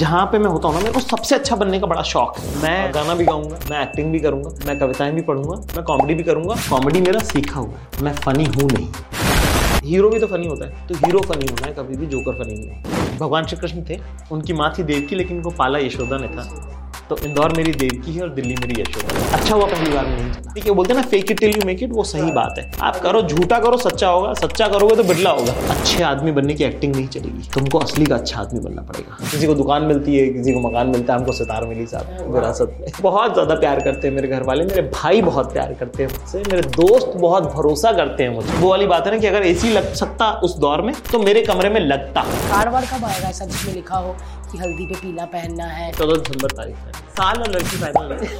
जहाँ पे मैं होता हूँ ना मेरे को सबसे अच्छा बनने का बड़ा शौक है। मैं गाना भी गाऊँगा मैं एक्टिंग भी करूँगा मैं कविताएँ भी पढ़ूँगा मैं कॉमेडी भी करूँगा। कॉमेडी मेरा सीखा हुआ है मैं फनी हूँ नहीं। हीरो भी तो फनी होता है तो हीरो फनी होना है कभी भी जोकर फनी नहीं है भगवान श्री कृष्ण थे उनकी माँ थी देवकी लेकिन उनको पाला यशोदा ने था। तो इंदौर मेरी देवकी है और दिल्ली मेरी यशोदा अच्छा हुआ पहली बार में नहीं। चला ठीक है बोलते ना fake it till you make it वो सही बात है। आप करो झूठा करो सच्चा होगा सच्चा करोगे तो बिरला होगा। अच्छे आदमी बनने की एक्टिंग नहीं चलेगी। तुमको असली का अच्छा आदमी बनना पड़ेगा। किसी को दुकान मिलती है किसी को मकान मिलता है हमको सितार मिली साहब विरासत में। बहुत ज़्यादा प्यार करते हैं मेरे घर वाले मेरे भाई बहुत प्यार करते हैं मुझसे मेरे दोस्त बहुत भरोसा करते हैं मुझे वो वाली बात है ना कि अगर एसी लग सकता उस दौर में तो मेरे कमरे में लगता। कार्ड वार्ड कब आएगा ऐसा जिसमें लिखा हो? कि हल्दी पे पीला पहनना है। चौदह दिसंबर तारीख है साल और लड़की फाइनल है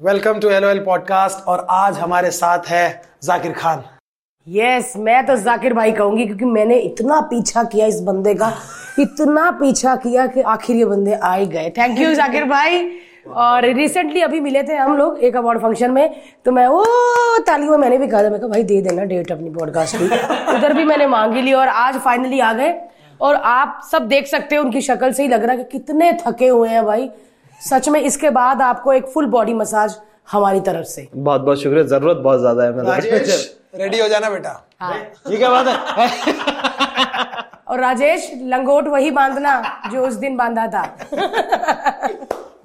वेलकम टू एल पॉडकास्ट और आज हमारे साथ है जाकिर खान। यस yes, मैं तो जाकिर भाई कहूँगी क्योंकि मैंने इतना पीछा किया इस बंदे का इतना पीछा किया कि आखिर ये बंदे आ ही गए। थैंक यू जाकिर भाई। और रिसेंटली अभी मिले थे हम लोग एक अवार्ड फ़ंक्शन में तो मैं वो ताली में मैंने भी कहा था मैं कहा भाई दे देना डेट अपनी पॉडकास्ट की। उधर भी मैंने मांगी ली और आज फाइनली आ गए। और आप सब देख सकते हो उनकी शक्ल से ही लग रहा है कि कितने थके हुए हैं भाई। सच में इसके बाद आपको एक फुल बॉडी मसाज हमारी तरफ़ से। बहुत बहुत शुक्रिया। ज़रूरत बहुत ज़्यादा है रेडी हो जाना बेटा? हाँ। ये क्या बात है? और राजेश लंगोट वही बांधना जो उस दिन बांधा था।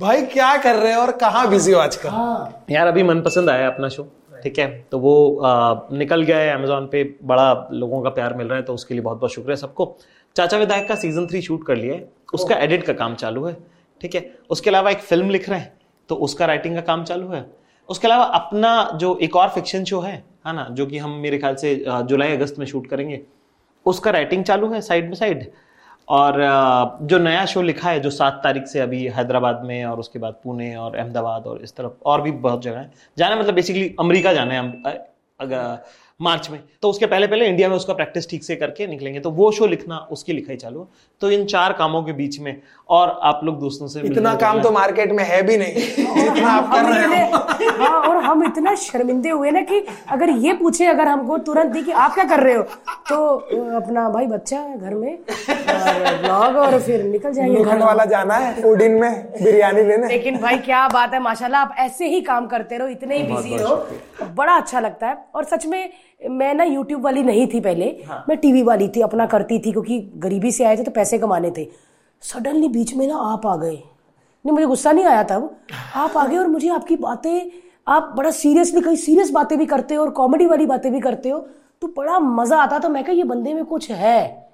भाई क्या कर रहे हो और कहाँ बिज़ी हो आजकल? हाँ। यार अभी मनपसंद आया अपना शो ठीक है? तो वो आ, निकल गया है अमेजोन पे बड़ा लोगों का प्यार मिल रहा है तो उसके लिए बहुत बहुत शुक्रिया सबको। चाचा विधायक का सीज़न थ्री शूट कर लिया है उसका एडिट का काम चालू है ठीक है? उसके अलावा एक फ़िल्म लिख रहे हैं तो उसका राइटिंग का काम चालू है। उसके अलावा अपना जो एक और फिक्शन शो है है ना जो कि हम मेरे ख्याल से जुलाई अगस्त में शूट करेंगे उसका राइटिंग चालू है साइड बाई साइड और जो नया शो लिखा है, जो सात तारीख से अभी हैदराबाद में और उसके बाद पुणे और अहमदाबाद और इस तरफ़ और भी बहुत जगह है। जाना मतलब बेसिकली अमेरिका जाना है अगर मार्च में। तो उसके पहले पहले इंडिया में उसका प्रैक्टिस ठीक से करके निकलेंगे। तो वो शो लिखना उसकी लिखाई चालू तो इन चार कामों के बीच में और आप लोग दोस्तों से इतना काम तो मार्केट में है भी नहीं जितना आप कर रहे हो। हाँ और हम इतना शर्मिंदे हुए ना कि अगर ये पूछे अगर हमको तुरंत ही कि आप क्या कर रहे हो? तो अपना भाई बच्चा है घर में ब्लॉग और फिर निकल जाएँगे घर। वाला जाना है फूडिन में बिरयानी लेने। लेकिन भाई क्या बात है माशाल्लाह आप ऐसे ही काम करते रहो इतने ही बिज़ी रहो। बड़ा अच्छा लगता है। और सच में मैं ना यूट्यूब वाली नहीं थी पहले। हाँ. मैं टीवी वाली थी अपना करती थी क्योंकि गरीबी से आए थे तो पैसे कमाने थे। सडनली बीच में ना आप आ गए। नहीं मुझे गुस्सा नहीं आया तब। आप आ गए और मुझे आपकी बातें आप बड़ा सीरियसली कई सीरियस बातें भी करते हो और कॉमेडी वाली बातें भी करते हो तो बड़ा मज़ा आता तो मैं कहा ये बंदे में कुछ है?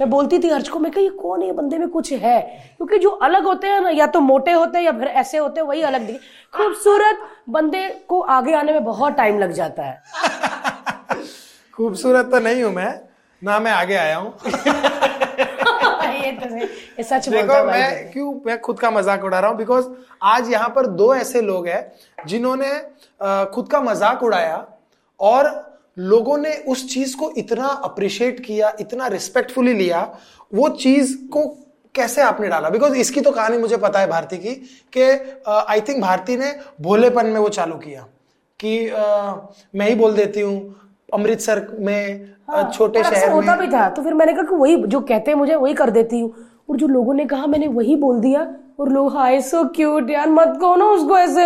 मैं बोलती थी अर्ज़ को मैं कहा ये कौन है? ये बंदे में कुछ है? क्योंकि जो अलग होते हैं ना या तो मोटे होते हैं या फिर ऐसे होते हैं वही अलग दिखे। खूबसूरत बंदे को आगे आने में बहुत टाइम लग जाता है। खूबसूरत तो नहीं हूँ मैं। ना मैं आगे आया हूँ। ये तो है, ये सच देखो मैं क्यों मैं खुद का मज़ाक उड़ा रहा हूँ? बिकॉज़ आज यहाँ पर दो ऐसे लोग हैं जिन्होंने खुद का मज़ाक उड़ाया और लोगों ने उस चीज़ को इतना अप्रिशिएट किया इतना रिस्पेक्टफुली लिया। वो चीज़ को कैसे आपने डाला? बिकॉज़ इसकी तो कहानी मुझे पता है भारती की कि आई थिंक भारती ने भोलेपन में वो चालू किया कि अ, मैं ही बोल देती हूँ अमृतसर में अ, छोटे शहर होता में। भी था। तो फिर मैंने कहा कि वही जो कहते हैं मुझे वही कर देती हूँ। और जो लोगों ने कहा मैंने वही बोल दिया। और लोग हाय सो क्यूट यार मत कहो ना उसको ऐसे।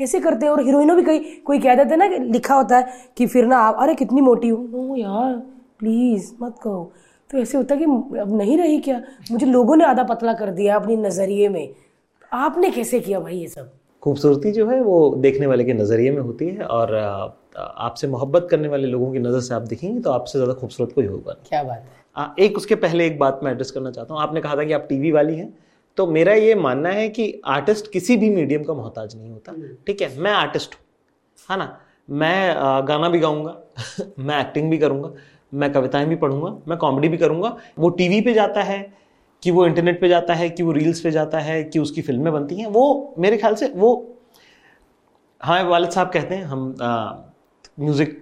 ऐसे करते हैं। और हीरोइनों भी कई कोई कह देते ना कि लिखा होता है कि फिर ना आप अरे कितनी मोटी हूँ। यार प्लीज़ मत कहो। तो ऐसे होता है कि अब नहीं रही क्या? मुझे लोगों ने आधा पतला कर दिया अपने नज़रिए में। आपने कैसे किया भाई ये सब? खूबसूरती जो है वो देखने वाले के नज़रिए में होती है और आपसे मोहब्बत करने वाले लोगों की नज़र से आप दिखेंगे तो आपसे ज़्यादा खूबसूरत कोई होगा क्या बात है। आ, एक उसके पहले एक बात मैं एड्रेस करना चाहता हूँ। आपने कहा था कि आप टीवी वाली हैं तो मेरा ये मानना है कि आर्टिस्ट किसी भी मीडियम का मोहताज नहीं होता। ठीक है मैं आर्टिस्ट हूँ है ना? मैं गाना भी गाऊँगा मैं एक्टिंग भी करूँगा मैं कविताएँ भी पढ़ूँगा मैं कॉमेडी भी करूँगा। वो टीवी पे जाता है कि वो इंटरनेट पे जाता है कि वो रील्स पे जाता है कि उसकी फ़िल्में बनती हैं वो मेरे ख्याल से वो हमारे वालिद साहब कहते हैं हम म्यूज़िक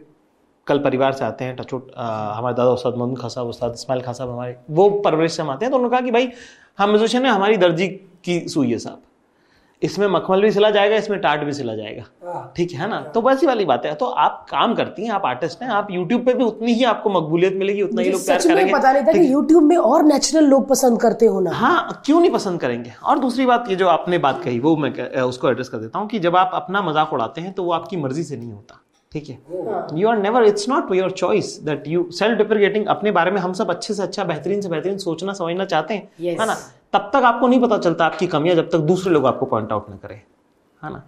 कल परिवार से आते हैं टचोट हमारे दादा उस्ताद मोहम्मद खान साहब उस्ताद इस्माइल खान साहब हमारे वो परवरिश से हम आते हैं तो उन्होंने कहा कि भाई हम म्यूजिशियन है हमारी दर्जी की सुई है साहब। इसमें मखमल भी सिला जाएगा इसमें टाट भी सिला जाएगा। ठीक है ना? तो वैसी वाली बात है। तो आप काम करती हैं आप आर्टिस्ट हैं आप यूट्यूब पे भी उतनी ही आपको मकबूलियत मिलेगी उतना ही लोग प्यार करेंगे। पता नहीं था कि यूट्यूब में और नेचुरल लोग पसंद करते हो ना। हाँ क्यों नहीं पसंद करेंगे? और दूसरी बात ये जो आपने बात कही वो मैं उसको एड्रेस कर देता हूँ कि जब आप अपना मज़ाक उड़ाते हैं तो वो आपकी मर्ज़ी से नहीं होता। ठीक है? You are never it's not your choice that you self deprecating अपने बारे में हम सब अच्छे से अच्छा बेहतरीन से बेहतरीन सोचना समझना चाहते हैं Yes. है ना? तब तक आपको नहीं पता चलता आपकी कमियाँ जब तक दूसरे लोग आपको पॉइंट आउट न करें है ना?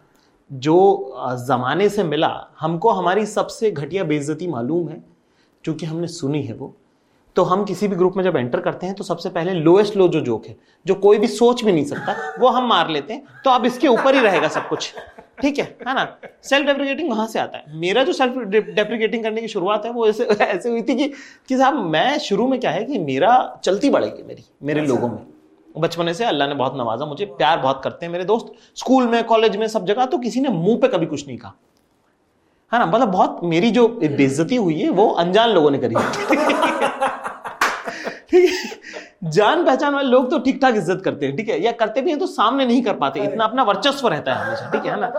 जो जमाने से मिला हमको हमारी सबसे घटिया बेइज्जती मालूम है क्योंकि हमने सुनी है वो। तो हम किसी भी ग्रुप में जब एंटर करते हैं तो सबसे पहले लोएस्ट लो जो जोक है जो कोई भी सोच भी नहीं सकता वो हम मार लेते हैं तो अब इसके ऊपर ही रहेगा सब कुछ। ठीक है है ना? सेल्फ डेप्रिकेटिंग वहाँ से आता है। मेरा जो सेल्फ डेप्रिकेटिंग करने की शुरुआत है वो ऐसे ऐसे हुई थी कि कि साहब मैं शुरू में क्या है कि मेरा चलती बढ़ेगी मेरी मेरे लोगों में। बचपने से अल्लाह ने बहुत नवाजा मुझे प्यार बहुत करते हैं मेरे दोस्त। स्कूल में कॉलेज में सब जगह तो किसी ने मुँह पे कभी कुछ नहीं कहा। है ना? मतलब बहुत मेरी जो बेइज्जती हुई है वो अनजान लोगों ने करी ठीक है? जान पहचान वाले लोग तो ठीक ठाक इज़्ज़त करते हैं, ठीक है? या करते भी हैं तो सामने नहीं कर पाते, इतना अपना वर्चस्व रहता है हमेशा, ठीक है ना?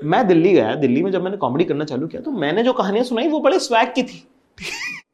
मैं दिल्ली गया, दिल्ली में जब मैंने कॉमेडी करना चालू किया तो मैंने जो कहानियाँ सुनाई वो बड़े स्वैग की थी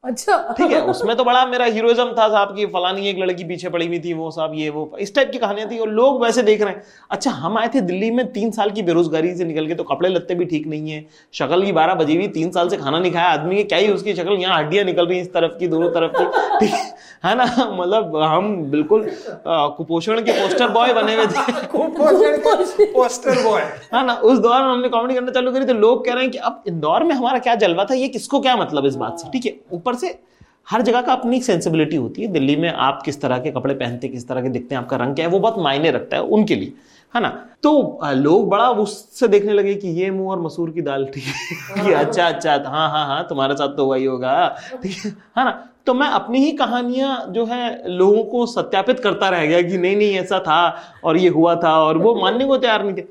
अच्छा। ठीक है उसमें तो बड़ा मेरा हीरोइज्म था साहब की फलानी एक लड़की पीछे पड़ी हुई थी वो साहब ये वो इस टाइप की कहानियाँ थी और लोग वैसे देख रहे हैं। अच्छा हम आए थे दिल्ली में तीन साल की बेरोजगारी से निकल के तो कपड़े लत्ते भी ठीक नहीं है शक्ल की बारह बजी हुई तीन साल से खाना नहीं खाया आदमी की क्या ही उसकी शक्ल यहाँ हड्डियाँ निकल रही इस तरफ़ की दोनों तरफ़ की ठीक है है ना मतलब हम बिल्कुल कुपोषण के पोस्टर बॉय बने हुए थे। पोस्टर बॉय है ना उस दौरान हमने कॉमेडी करना चालू करी तो लोग कह रहे हैं कि अब इंदौर में हमारा क्या जलवा था ये किसको क्या मतलब इस बात से ठीक है ऊपर से हर जगह का अपनी सेंसिबिलिटी होती है। दिल्ली में आप किस तरह के कपड़े पहनते किस तरह के दिखते हैं आपका रंग क्या है वो बहुत मायने रखता है उनके लिए है ना? तो लोग बड़ा उससे देखने लगे कि ये मुँह और मसूर की दाल ठीक है। कि अच्छा अच्छा हाँ हाँ हाँ तुम्हारे साथ तो वही होगा। ठीक है है ना? तो मैं अपनी ही कहानियाँ जो है लोगों को सत्यापित करता रह गया कि नहीं नहीं ऐसा था और ये हुआ था और वो मानने को तैयार नहीं थे।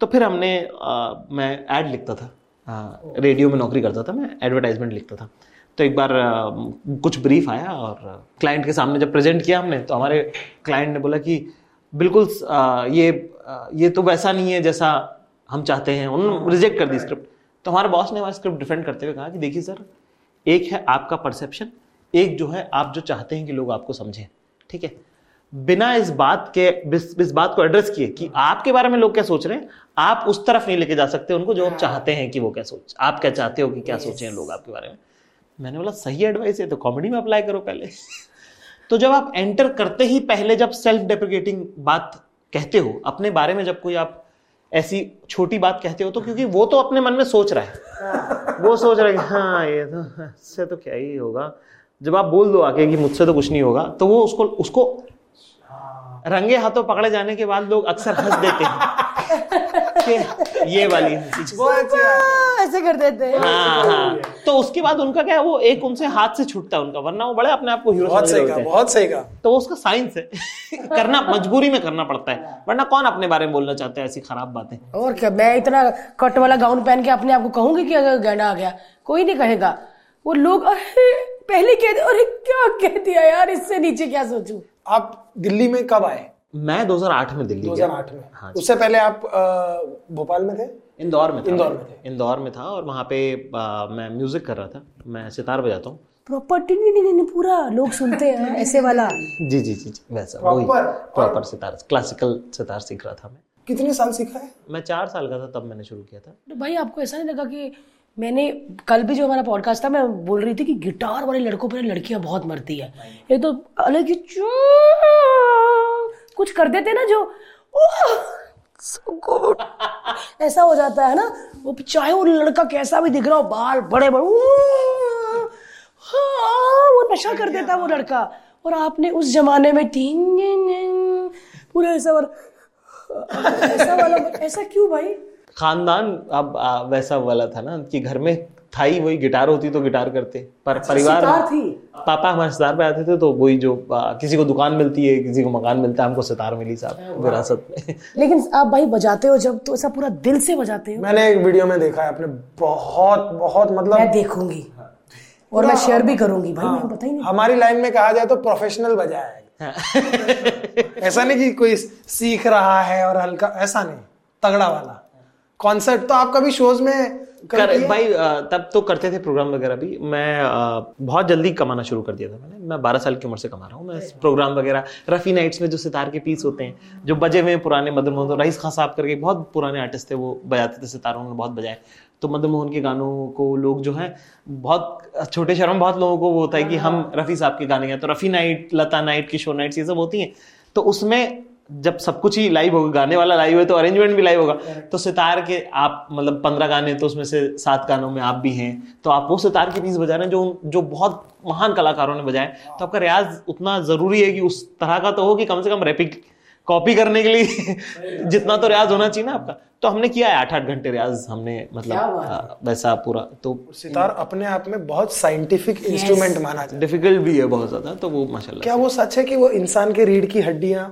तो फिर हमने अ, मैं ऐड लिखता था। अ, रेडियो में नौकरी करता था मैं एडवर्टाइजमेंट लिखता था। तो एक बार कुछ ब्रीफ आया और क्लाइंट के सामने जब प्रेजेंट किया हमने तो हमारे क्लाइंट ने बोला कि बिल्कुल ये ये तो वैसा नहीं है जैसा हम चाहते हैं। उन्होंने रिजेक्ट कर दी स्क्रिप्ट तो हमारे बॉस ने हमारी स्क्रिप्ट डिफेंड करते हुए कहा कि देखिए सर एक है आपका परसेप्शन एक जो है आप जो चाहते हैं कि लोग आपको समझें। ठीक है? बिना इस बात के इस, इस बात को एड्रेस किए कि आपके बारे में लोग क्या सोच रहे हैं आप उस तरफ़ नहीं लेके जा सकते। उनको जो आप चाहते हैं कि वो क्या सोच आप क्या चाहते हो कि क्या सोचें लोग आपके बारे में। मैंने बोला सही एडवाइस है तो कॉमेडी में अप्लाई करो पहले. तो जब आप एंटर करते ही पहले जब सेल्फ डेप्रिकेटिंग बात कहते हो अपने बारे में जब कोई आप ऐसी छोटी बात कहते हो तो क्योंकि वो तो अपने मन में सोच रहा है। वो सोच रहा है कि हाँ ये तो इससे तो क्या ही होगा। जब आप बोल दो आके कि मुझसे तो कुछ नहीं होगा तो वो उसको उसको रंगे हाथों पकड़े जाने के बाद लोग अक्सर हंस देते हैं। ये वाली हँसी ऐसे कर देते हैं। हाँ हाँ। तो उसके बाद उनका क्या है वो एक उनसे हाथ से छूटता है उनका वरना वो बड़े अपने आप को हीरो बहुत सही कहा बहुत सही कहा। तो वो उसका साइंस है। करना मजबूरी में करना पड़ता है। वरना कौन अपने बारे में बोलना चाहता है ऐसी खराब बातें? और क्या मैं इतना कट वाला गाउन पहन के अपने आप को कहूँगी कि अगर गहना आ गया कोई नहीं कहेगा। वो लोग अरे पहले कह दे अरे क्या कह दिया यार इससे नीचे क्या सोचूं? आप दिल्ली में कब आए? मैं 2008 में दिल्ली गया। 2008 में। हाँ उससे पहले आप भोपाल में थे? इंदौर में था। इंदौर में थे। इंदौर में था और वहाँ पे आ, मैं म्यूज़िक कर रहा था। मैं सितार बजाता हूँ। प्रॉपर्टी नहीं नहीं नहीं पूरा लोग सुनते हैं ऐसे वाला। जी जी जी जी वैसा वही। प्रॉपर सितार क्लासिकल सितार सीख रहा था मैं। कितने साल सीखा है? मैं चार साल का था तब मैंने शुरू किया था। तो भाई आपको ऐसा नहीं लगा कि मैंने कल भी जो हमारा पॉडकास्ट था मैं बोल रही थी कि गिटार वाले लड़कों पर लड़कियाँ बहुत मरती है। एक तो अलग ही कुछ कर देते ना जो good. ऐसा हो जाता है ना वो चाहे वो लड़का कैसा भी दिख रहा हो बाल बड़े बड़े हाँ, वो नशा कर देता है वो लड़का और आपने उस जमाने में तीन पूरा ऐसा ऐसा वाला ऐसा क्यों भाई खानदान अब आ, वैसा वाला था ना कि घर में था ही वही गिटार होती तो गिटार करते। पर परिवार थी? पापा हमारे सितार पे आते थे तो वही जो आ, किसी को दुकान मिलती है किसी को मकान मिलता है हमको सितार मिली साहब विरासत में। लेकिन आप भाई बजाते हो जब तो ऐसा पूरा दिल से बजाते हो? मैंने एक वीडियो में देखा है आपने बहुत बहुत मतलब मैं देखूँगी। और मैं शेयर भी करूँगी भाई मैं पता ही नहीं। हमारी लाइन में कहा जाए तो प्रोफेशनल बजाया है। ऐसा नहीं कि कोई सीख रहा है और हल्का ऐसा नहीं तगड़ा वाला। कॉन्सर्ट तो आप कभी शोज़ में कर, भाई तब तो करते थे प्रोग्राम वगैरह भी। मैं बहुत जल्दी कमाना शुरू कर दिया था मैंने। मैं 12 साल की उम्र से कमा रहा हूँ। मैं प्रोग्राम वगैरह रफी नाइट्स में जो सितार के पीस होते हैं जो बजे हुए पुराने मदन मोहन रईस खान साहब करके बहुत पुराने आर्टिस्ट थे वो बजाते थे सितारों ने बहुत बजाए। तो मदन मोहन के गानों को लोग जो है बहुत छोटे शहरों में बहुत लोगों को वो होता है कि हम रफी साहब के गाने गाए तो Rafi night Lata night Kishore nights ये सब होती हैं। तो उसमें जब सब कुछ ही लाइव होगा गाने वाला लाइव है तो अरेंजमेंट भी लाइव होगा। तो सितार के आप मतलब पंद्रह गाने तो उसमें से सात गानों में आप भी हैं तो आप वो सितार के पीस बजा रहे हैं जो जो बहुत महान कलाकारों ने बजाए। तो आपका रियाज उतना ज़रूरी है कि उस तरह का तो हो कि कम से कम रैपिक कॉपी करने के लिए जितना तो रियाज होना चाहिए ना आपका। तो हमने किया है आठ आठ घंटे रियाज हमने मतलब आ, वैसा पूरा तो सितार अपने आप में बहुत साइंटिफिक इंस्ट्रूमेंट माना जाता डिफ़िकल्ट भी है बहुत ज़्यादा तो वो माशाल्लाह क्या वो सच है कि वो इंसान के रीढ़ की हड्डियाँ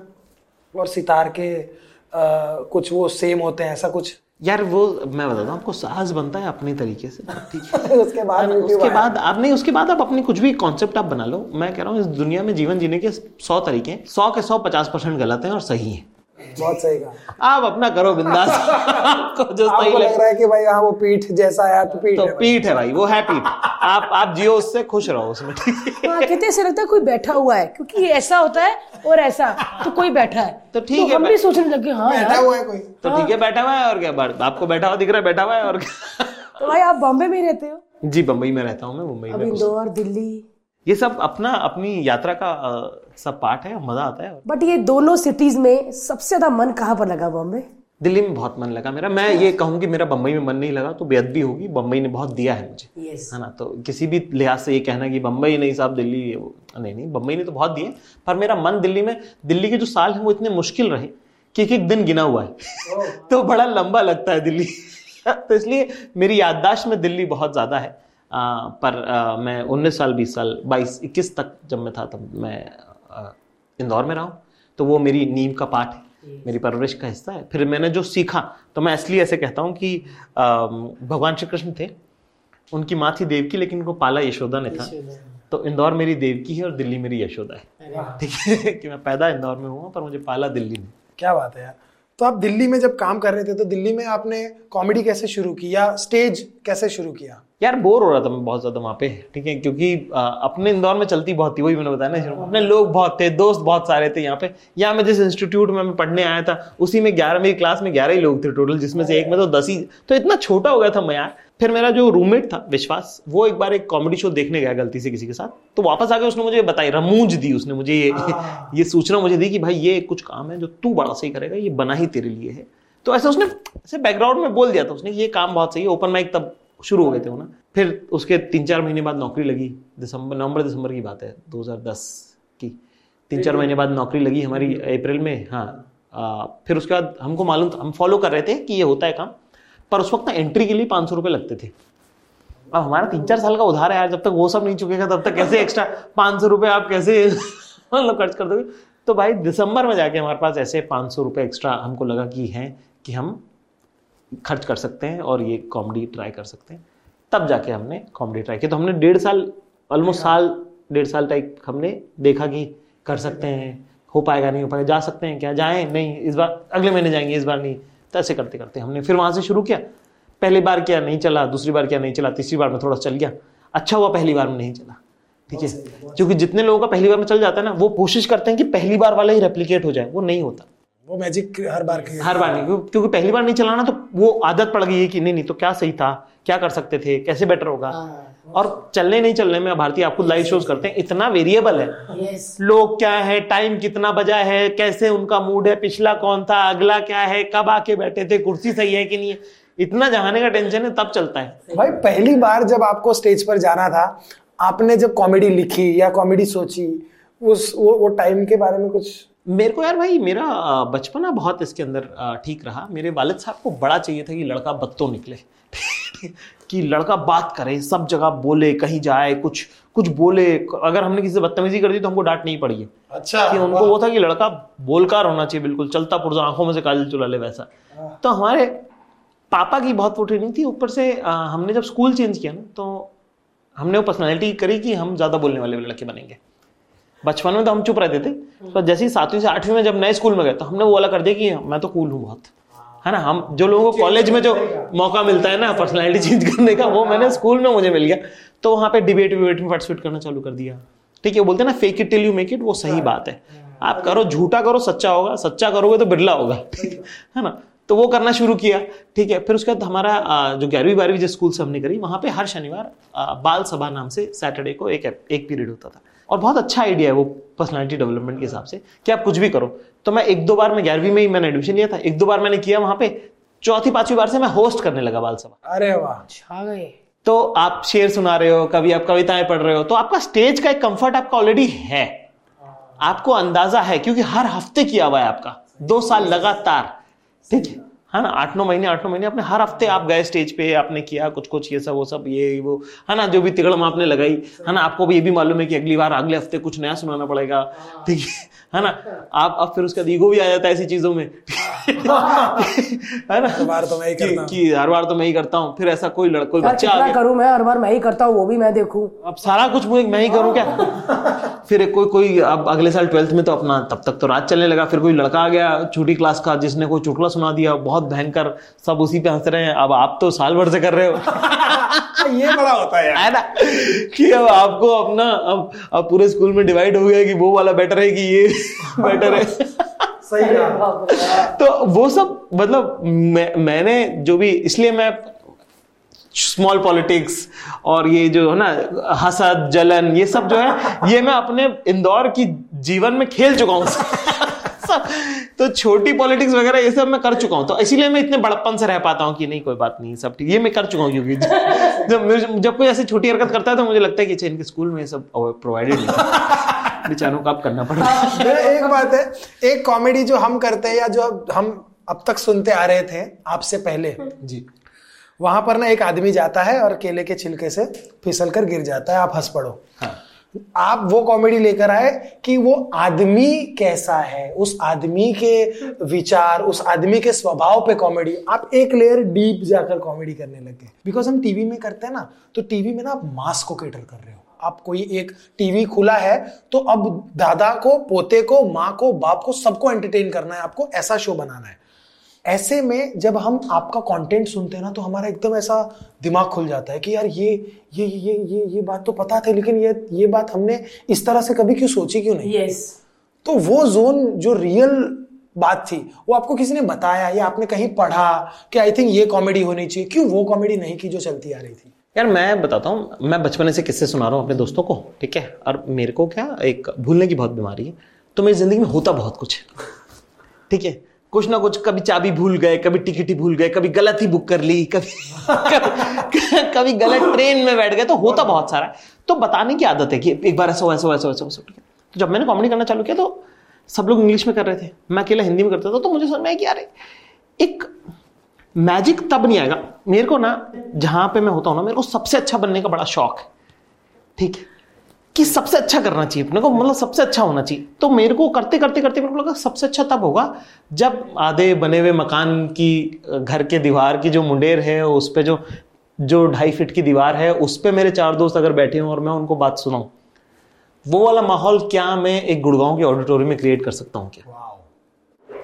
और सितार के आ, कुछ वो सेम होते हैं ऐसा कुछ। यार वो मैं बताता हूँ आपको साहस बनता है अपने तरीके से। उसके बाद उसके बाद आप नहीं उसके बाद आप अपनी कुछ भी कॉन्सेप्ट आप बना लो। मैं कह रहा हूँ इस दुनिया में जीवन जीने के सौ तरीके हैं। सौ के सौ पचास परसेंट गलत हैं और सही हैं। बहुत सही कहा। आप अपना करो बिंदास। आपको जो सही आपको लग रहा है कि भाई हाँ वो पीठ जैसा है तो पीठ तो है पीठ है भाई वो है पीठ। आप आप जियो उससे खुश रहो उसमें। हाँ कहते हैं ऐसे लगता है कोई बैठा हुआ है क्योंकि ऐसा होता है और ऐसा तो कोई बैठा है। तो ठीक है, हम भी सोचने लगे हाँ बैठा हुआ है कोई। तो ठीक है बैठा हुआ है और क्या बात आपको बैठा हुआ दिख रहा है बैठा हुआ है और क्या? तो भाई आप बॉम्बे में ही रहते हो? जी बम्बई में रहता हूँ मैं मुंबई में इंदौर दिल्ली। ये सब अपना अपनी यात्रा का सब पार्ट है मज़ा आता है बट ये दोनों सिटीज़ में सबसे ज़्यादा मन कहाँ पर लगा बॉम्बे? दिल्ली में बहुत मन लगा मेरा। मैं ये कहूँ कि मेरा बम्बई में मन नहीं लगा तो बेअदबी होगी। बम्बई ने बहुत दिया है मुझे। यस है ना? तो किसी भी लिहाज से ये कहना कि बम्बई नहीं साहब दिल्ली नहीं नहीं बम्बई ने तो बहुत दिए। पर मेरा मन दिल्ली में दिल्ली के जो साल हैं वो इतने मुश्किल रहे कि एक एक दिन गिना हुआ है। तो बड़ा लंबा लगता है दिल्ली। तो इसलिए मेरी याददाश्त में दिल्ली बहुत ज़्यादा है। आ, पर आ, मैं उन्नीस साल बीस साल बाईस इक्कीस तक जब मैं था तब मैं आ, इंदौर में रहा हूँ। तो वो मेरी नीम का पाठ है मेरी परवरिश का हिस्सा है। फिर मैंने जो सीखा तो मैं इसलिए ऐसे कहता हूँ कि भगवान श्री कृष्ण थे उनकी माँ थी देवकी लेकिन उनको पाला यशोदा ने था। तो इंदौर मेरी देवकी है और दिल्ली मेरी यशोदा है। ठीक है? कि मैं पैदा इंदौर में हुआ पर मुझे पाला दिल्ली में। क्या बात है यार। तो आप दिल्ली में जब काम कर रहे थे तो दिल्ली में आपने कॉमेडी कैसे शुरू की या स्टेज कैसे शुरू किया? यार बोर हो रहा था मैं बहुत ज़्यादा वहाँ पे ठीक है? क्योंकि आ, अपने इंदौर में चलती बहुत थी वही मैंने बताया ना अपने लोग बहुत थे दोस्त बहुत सारे थे यहाँ पे। यहाँ मैं जिस इंस्टीट्यूट में मैं पढ़ने आया था उसी में ग्यारह मेरी क्लास में ग्यारह ही लोग थे टोटल जिसमें से एक में तो दस ही तो इतना छोटा हो गया था मैं यार। फिर मेरा जो रूममेट था विश्वास वो एक बार एक कॉमेडी शो देखने गया गलती से किसी के साथ। तो वापस आके उसने मुझे बताई रमूज दी उसने मुझे ये ये सूचना मुझे दी कि भाई ये कुछ काम है जो तू बड़ा सही करेगा ये बना ही तेरे लिए है। तो ऐसे उसने ऐसे बैकग्राउंड में बोल दिया था उसने ये काम बहुत सही है ओपन माइक तब शुरू हो गए थे वो ना। फिर उसके तीन चार महीने बाद नौकरी लगी। दिसंबर नवंबर दिसंबर की बात है 2010 की। तीन चार महीने बाद नौकरी लगी हमारी अप्रैल में हाँ। आ, फिर उसके बाद हमको मालूम हम फॉलो कर रहे थे कि ये होता है काम पर उस वक्त ना एंट्री के लिए पाँच सौ रुपये लगते थे। अब हमारा तीन चार साल का उधार है यार जब तक वो सब नहीं चुकेगा तब तक कैसे एक्स्ट्रा पाँच सौ रुपये आप कैसे मतलब खर्च कर दोगे? तो भाई दिसंबर में जाके हमारे पास ऐसे पाँच सौ रुपये एक्स्ट्रा हमको लगा कि हैं कि हम खर्च कर सकते हैं और ये कॉमेडी ट्राई कर सकते हैं। तब जाके हमने कॉमेडी ट्राई किया। तो हमने डेढ़ साल ऑलमोस्ट साल डेढ़ साल टाइप हमने देखा कि कर सकते हैं हो पाएगा नहीं हो पाएगा जा सकते हैं क्या जाएँ नहीं इस बार अगले महीने जाएँगे इस बार नहीं। तो ऐसे करते करते हमने फिर वहाँ से शुरू किया। पहली बार क्या नहीं चला दूसरी बार क्या नहीं चला तीसरी बार में थोड़ा चल गया। अच्छा हुआ पहली बार में नहीं चला ठीक है? क्योंकि जितने लोगों का पहली बार में चल जाता है ना वो कोशिश करते हैं कि पहली बार वाला ही रेप्लीकेट हो जाए वो नहीं होता। वो मैजिक हर बार के हर बार नहीं क्योंकि पहली बार नहीं चलाना तो वो आदत पड़ गई है कि नहीं नहीं तो क्या सही था? क्या कर सकते थे? कैसे बेटर होगा? और चलने नहीं चलने में भारतीय आपको लाइव शोज़ करते हैं इतना वेरिएबल है। लोग क्या है? टाइम कितना बजा है? कैसे उनका मूड है? पिछला कौन था? अगला क्या है? कब आके बैठे थे? कुर्सी सही है कि नहीं है? इतना जहाने का टेंशन है तब चलता है। भाई पहली बार जब आपको स्टेज पर जाना था आपने जब कॉमेडी लिखी या कॉमेडी सोची उस वो वो टाइम के बारे में कुछ मेरे को यार भाई मेरा बचपना बहुत इसके अंदर ठीक रहा। मेरे वालिद साहब को बड़ा चाहिए था कि लड़का बत्तो निकले। कि लड़का बात करे सब जगह बोले कहीं जाए कुछ कुछ बोले। अगर हमने किसी से बदतमीजी कर दी तो हमको डांट नहीं पड़ी है। अच्छा कि उनको वो था कि लड़का बोलकार होना चाहिए बिल्कुल चलता पुरजा आँखों में से काजल चुला ले वैसा। तो हमारे पापा की बहुत वो ट्रेनिंग थी ऊपर से अ, हमने जब स्कूल चेंज किया ना तो हमने वो पर्सनैलिटी करी कि हम ज़्यादा बोलने वाले लड़के बनेंगे। बचपन में तो हम चुप रहते थे। पर जैसे ही सातवीं से आठवीं में जब नए स्कूल में गए तो हमने वो वाला कर दिया कि मैं तो कूल हूँ बहुत। है ना? हम जो लोगों को कॉलेज में जो मौका मिलता है ना पर्सनैलिटी चेंज करने का वो मैंने स्कूल में मुझे मिल गया। तो वहाँ पे डिबेट विबेट में पार्टिसिपेट करना चालू कर दिया। ठीक है बोलते हैं ना fake it till you make it वो सही बात है। आप करो झूठा करो सच्चा होगा सच्चा करोगे तो बिरला होगा। है ना? तो वो करना शुरू किया। ठीक है फिर उसके बाद हमारा जो ग्यारहवीं बारहवीं जिस स्कूल से हमने करी वहाँ पे हर शनिवार बाल सभा नाम से सैटरडे को एक एक पीरियड होता था। और बहुत अच्छा आइडिया है वो पर्सनालिटी डेवलपमेंट के हिसाब से कि आप कुछ भी करो। तो मैं एक दो बार मैं ग्यारहवीं में ही मैंने एडमिशन लिया था। एक दो बार मैंने किया वहाँ पे। चौथी पांचवी बार से मैं होस्ट करने लगा बाल सभा। अरे वाह। तो आप शेर सुना रहे हो कभी आप कविताएँ पढ़ रहे हो तो आपका स्टेज का एक कंफर्ट आपका ऑलरेडी है। आपको अंदाज़ा है क्योंकि हर हफ़्ते किया हुआ है आपका। दो साल लगातार। ठीक है है ना आठ नौ महीने आठ नौ महीने अपने हर हफ़्ते आप गए स्टेज पे आपने किया कुछ कुछ ये सब वो सब ये वो है ना जो भी तिगड़म आपने लगाई है ना आपको भी ये भी मालूम है कि अगली बार अगले हफ़्ते कुछ नया सुनाना पड़ेगा। ठीक है है ना आप अब फिर उसका ईगो भी आ जाता है ऐसी चीज़ों में। है ना हर बार तो मैं ही करता हूँ। कि हर बार तो मैं ही करता हूँ फिर ऐसा कोई लड़का कोई बच्चा आ करूँ मैं हर बार मैं ही करता हूँ वो भी मैं देखूँ। अब सारा कुछ मुझे मैं ही करूँ क्या? फिर एक कोई कोई अब अगले साल ट्वेल्थ में तो अपना तब तक तो रात चलने लगा फिर कोई लड़का आ गया छोटी क्लास का जिसने कोई चुटकुला सुना दिया बहुत भयंकर सब उसी पे हंस रहे हैं। अब आप तो साल भर से कर रहे हो। ये बड़ा होता है यार। है ना? कि अब आपको अपना अब अब पूरे स्कूल में डिवाइड हो गया कि वो वाला बेटर है कि ये बेटर है। सही कहा। तो वो सब मतलब मैं, मैंने जो भी इसलिए मैं स्मॉल पॉलिटिक्स और ये जो है ना हसद जलन ये सब जो है ये मैं अपने इंदौर की जीवन में खेल चुका हूँ। सब तो छोटी पॉलिटिक्स वगैरह ये सब मैं कर चुका हूँ। तो इसीलिए मैं इतने बड़प्पन से रह पाता हूँ कि नहीं कोई बात नहीं सब ठीक। ये मैं कर चुका हूँ क्योंकि जब जब कोई ऐसी छोटी हरकत करता है तो मुझे लगता है कि अच्छा इनके स्कूल में सब प्रोवाइडेड नहीं बेचारों को करना पड़ेगा। मैं एक बात है एक कॉमेडी जो हम करते हैं या जो अब हम अब तक सुनते आ रहे थे आपसे पहले जी। वहाँ पर ना एक आदमी जाता है और केले के छिलके से फिसल कर गिर जाता है आप हंस पड़ो। हाँ। आप वो कॉमेडी लेकर आए कि वो आदमी कैसा है, उस आदमी के विचार, उस आदमी के स्वभाव पे कॉमेडी आप एक लेयर डीप जाकर कॉमेडी करने लगे बिकॉज़ हम टीवी में करते हैं ना तो टीवी में ना आप मास को केटर कर रहे हो। आप कोई एक टीवी खुला है तो अब दादा को, पोते को, माँ को, बाप को सबको एंटरटेन करना है, आपको ऐसा शो बनाना है। ऐसे में जब हम आपका कंटेंट सुनते हैं ना तो हमारा एकदम ऐसा दिमाग खुल जाता है कि यार ये ये ये ये ये बात तो पता थी लेकिन ये ये बात हमने इस तरह से कभी क्यों सोची क्यों नहीं? यस तो वो जोन जो रियल बात थी वो आपको किसी ने बताया या आपने कहीं पढ़ा कि आई थिंक ये कॉमेडी होनी चाहिए? क्यों वो कॉमेडी नहीं की जो चलती आ रही थी? यार मैं बताता हूँ मैं बचपन से किस्से सुना रहा हूँ अपने दोस्तों को ठीक है? और मेरे को क्या एक भूलने की बहुत बीमारी है तो मेरी ज़िंदगी में होता बहुत कुछ है ठीक है? कुछ ना कुछ कभी चाबी भूल गए कभी टिकट ही भूल गए कभी गलत ही बुक कर ली कभी कभी, गलत ट्रेन में बैठ गए तो होता बहुत सारा। तो बताने की आदत है कि एक बार ऐसा ऐसा ऐसा ऐसा तो जब मैंने कॉमेडी करना चालू किया तो सब लोग इंग्लिश में कर रहे थे। मैं अकेला हिंदी में करता था तो मुझे समझ में आया कि यार एक मैजिक तब नहीं आएगा। मेरे को ना जहाँ पे मैं होता हूँ ना मेरे को सबसे अच्छा बनने का बड़ा शौक है। ठीक? है कि सबसे अच्छा करना चाहिए। अपने को मतलब सबसे अच्छा होना चाहिए। तो मेरे को करते करते करते मेरे को लगा सबसे अच्छा तब होगा जब आधे बने हुए मकान की घर के दीवार की जो मुंडेर है उस पर जो जो ढाई फीट की दीवार है उस पर मेरे चार दोस्त अगर बैठे हों और मैं उनको बात सुनाऊं वो वाला माहौल क्या मैं एक गुड़गांव के ऑडिटोरियम में क्रिएट कर सकता हूँ क्या?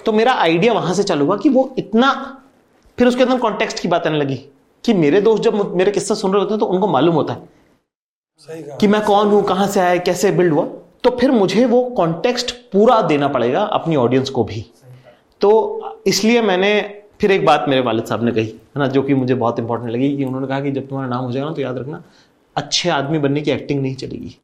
तो मेरा आइडिया वहाँ से चालू हुआ कि वो इतना फिर उसके अंदर कॉन्टेक्स्ट की बात आने लगी कि मेरे दोस्त जब मेरे किस्सा सुन रहे होते हैं तो उनको मालूम होता है। कि मैं कौन हूँ कहाँ से आया कैसे बिल्ड हुआ तो फिर मुझे वो कॉन्टेक्स्ट पूरा देना पड़ेगा अपनी ऑडियंस को भी। तो इसलिए मैंने फिर एक बात मेरे वालिद साहब ने कही है ना जो कि मुझे बहुत इंपॉर्टेंट लगी कि उन्होंने कहा कि जब तुम्हारा नाम हो जाएगा ना तो याद रखना अच्छे आदमी बनने की एक्टिंग नहीं चलेगी।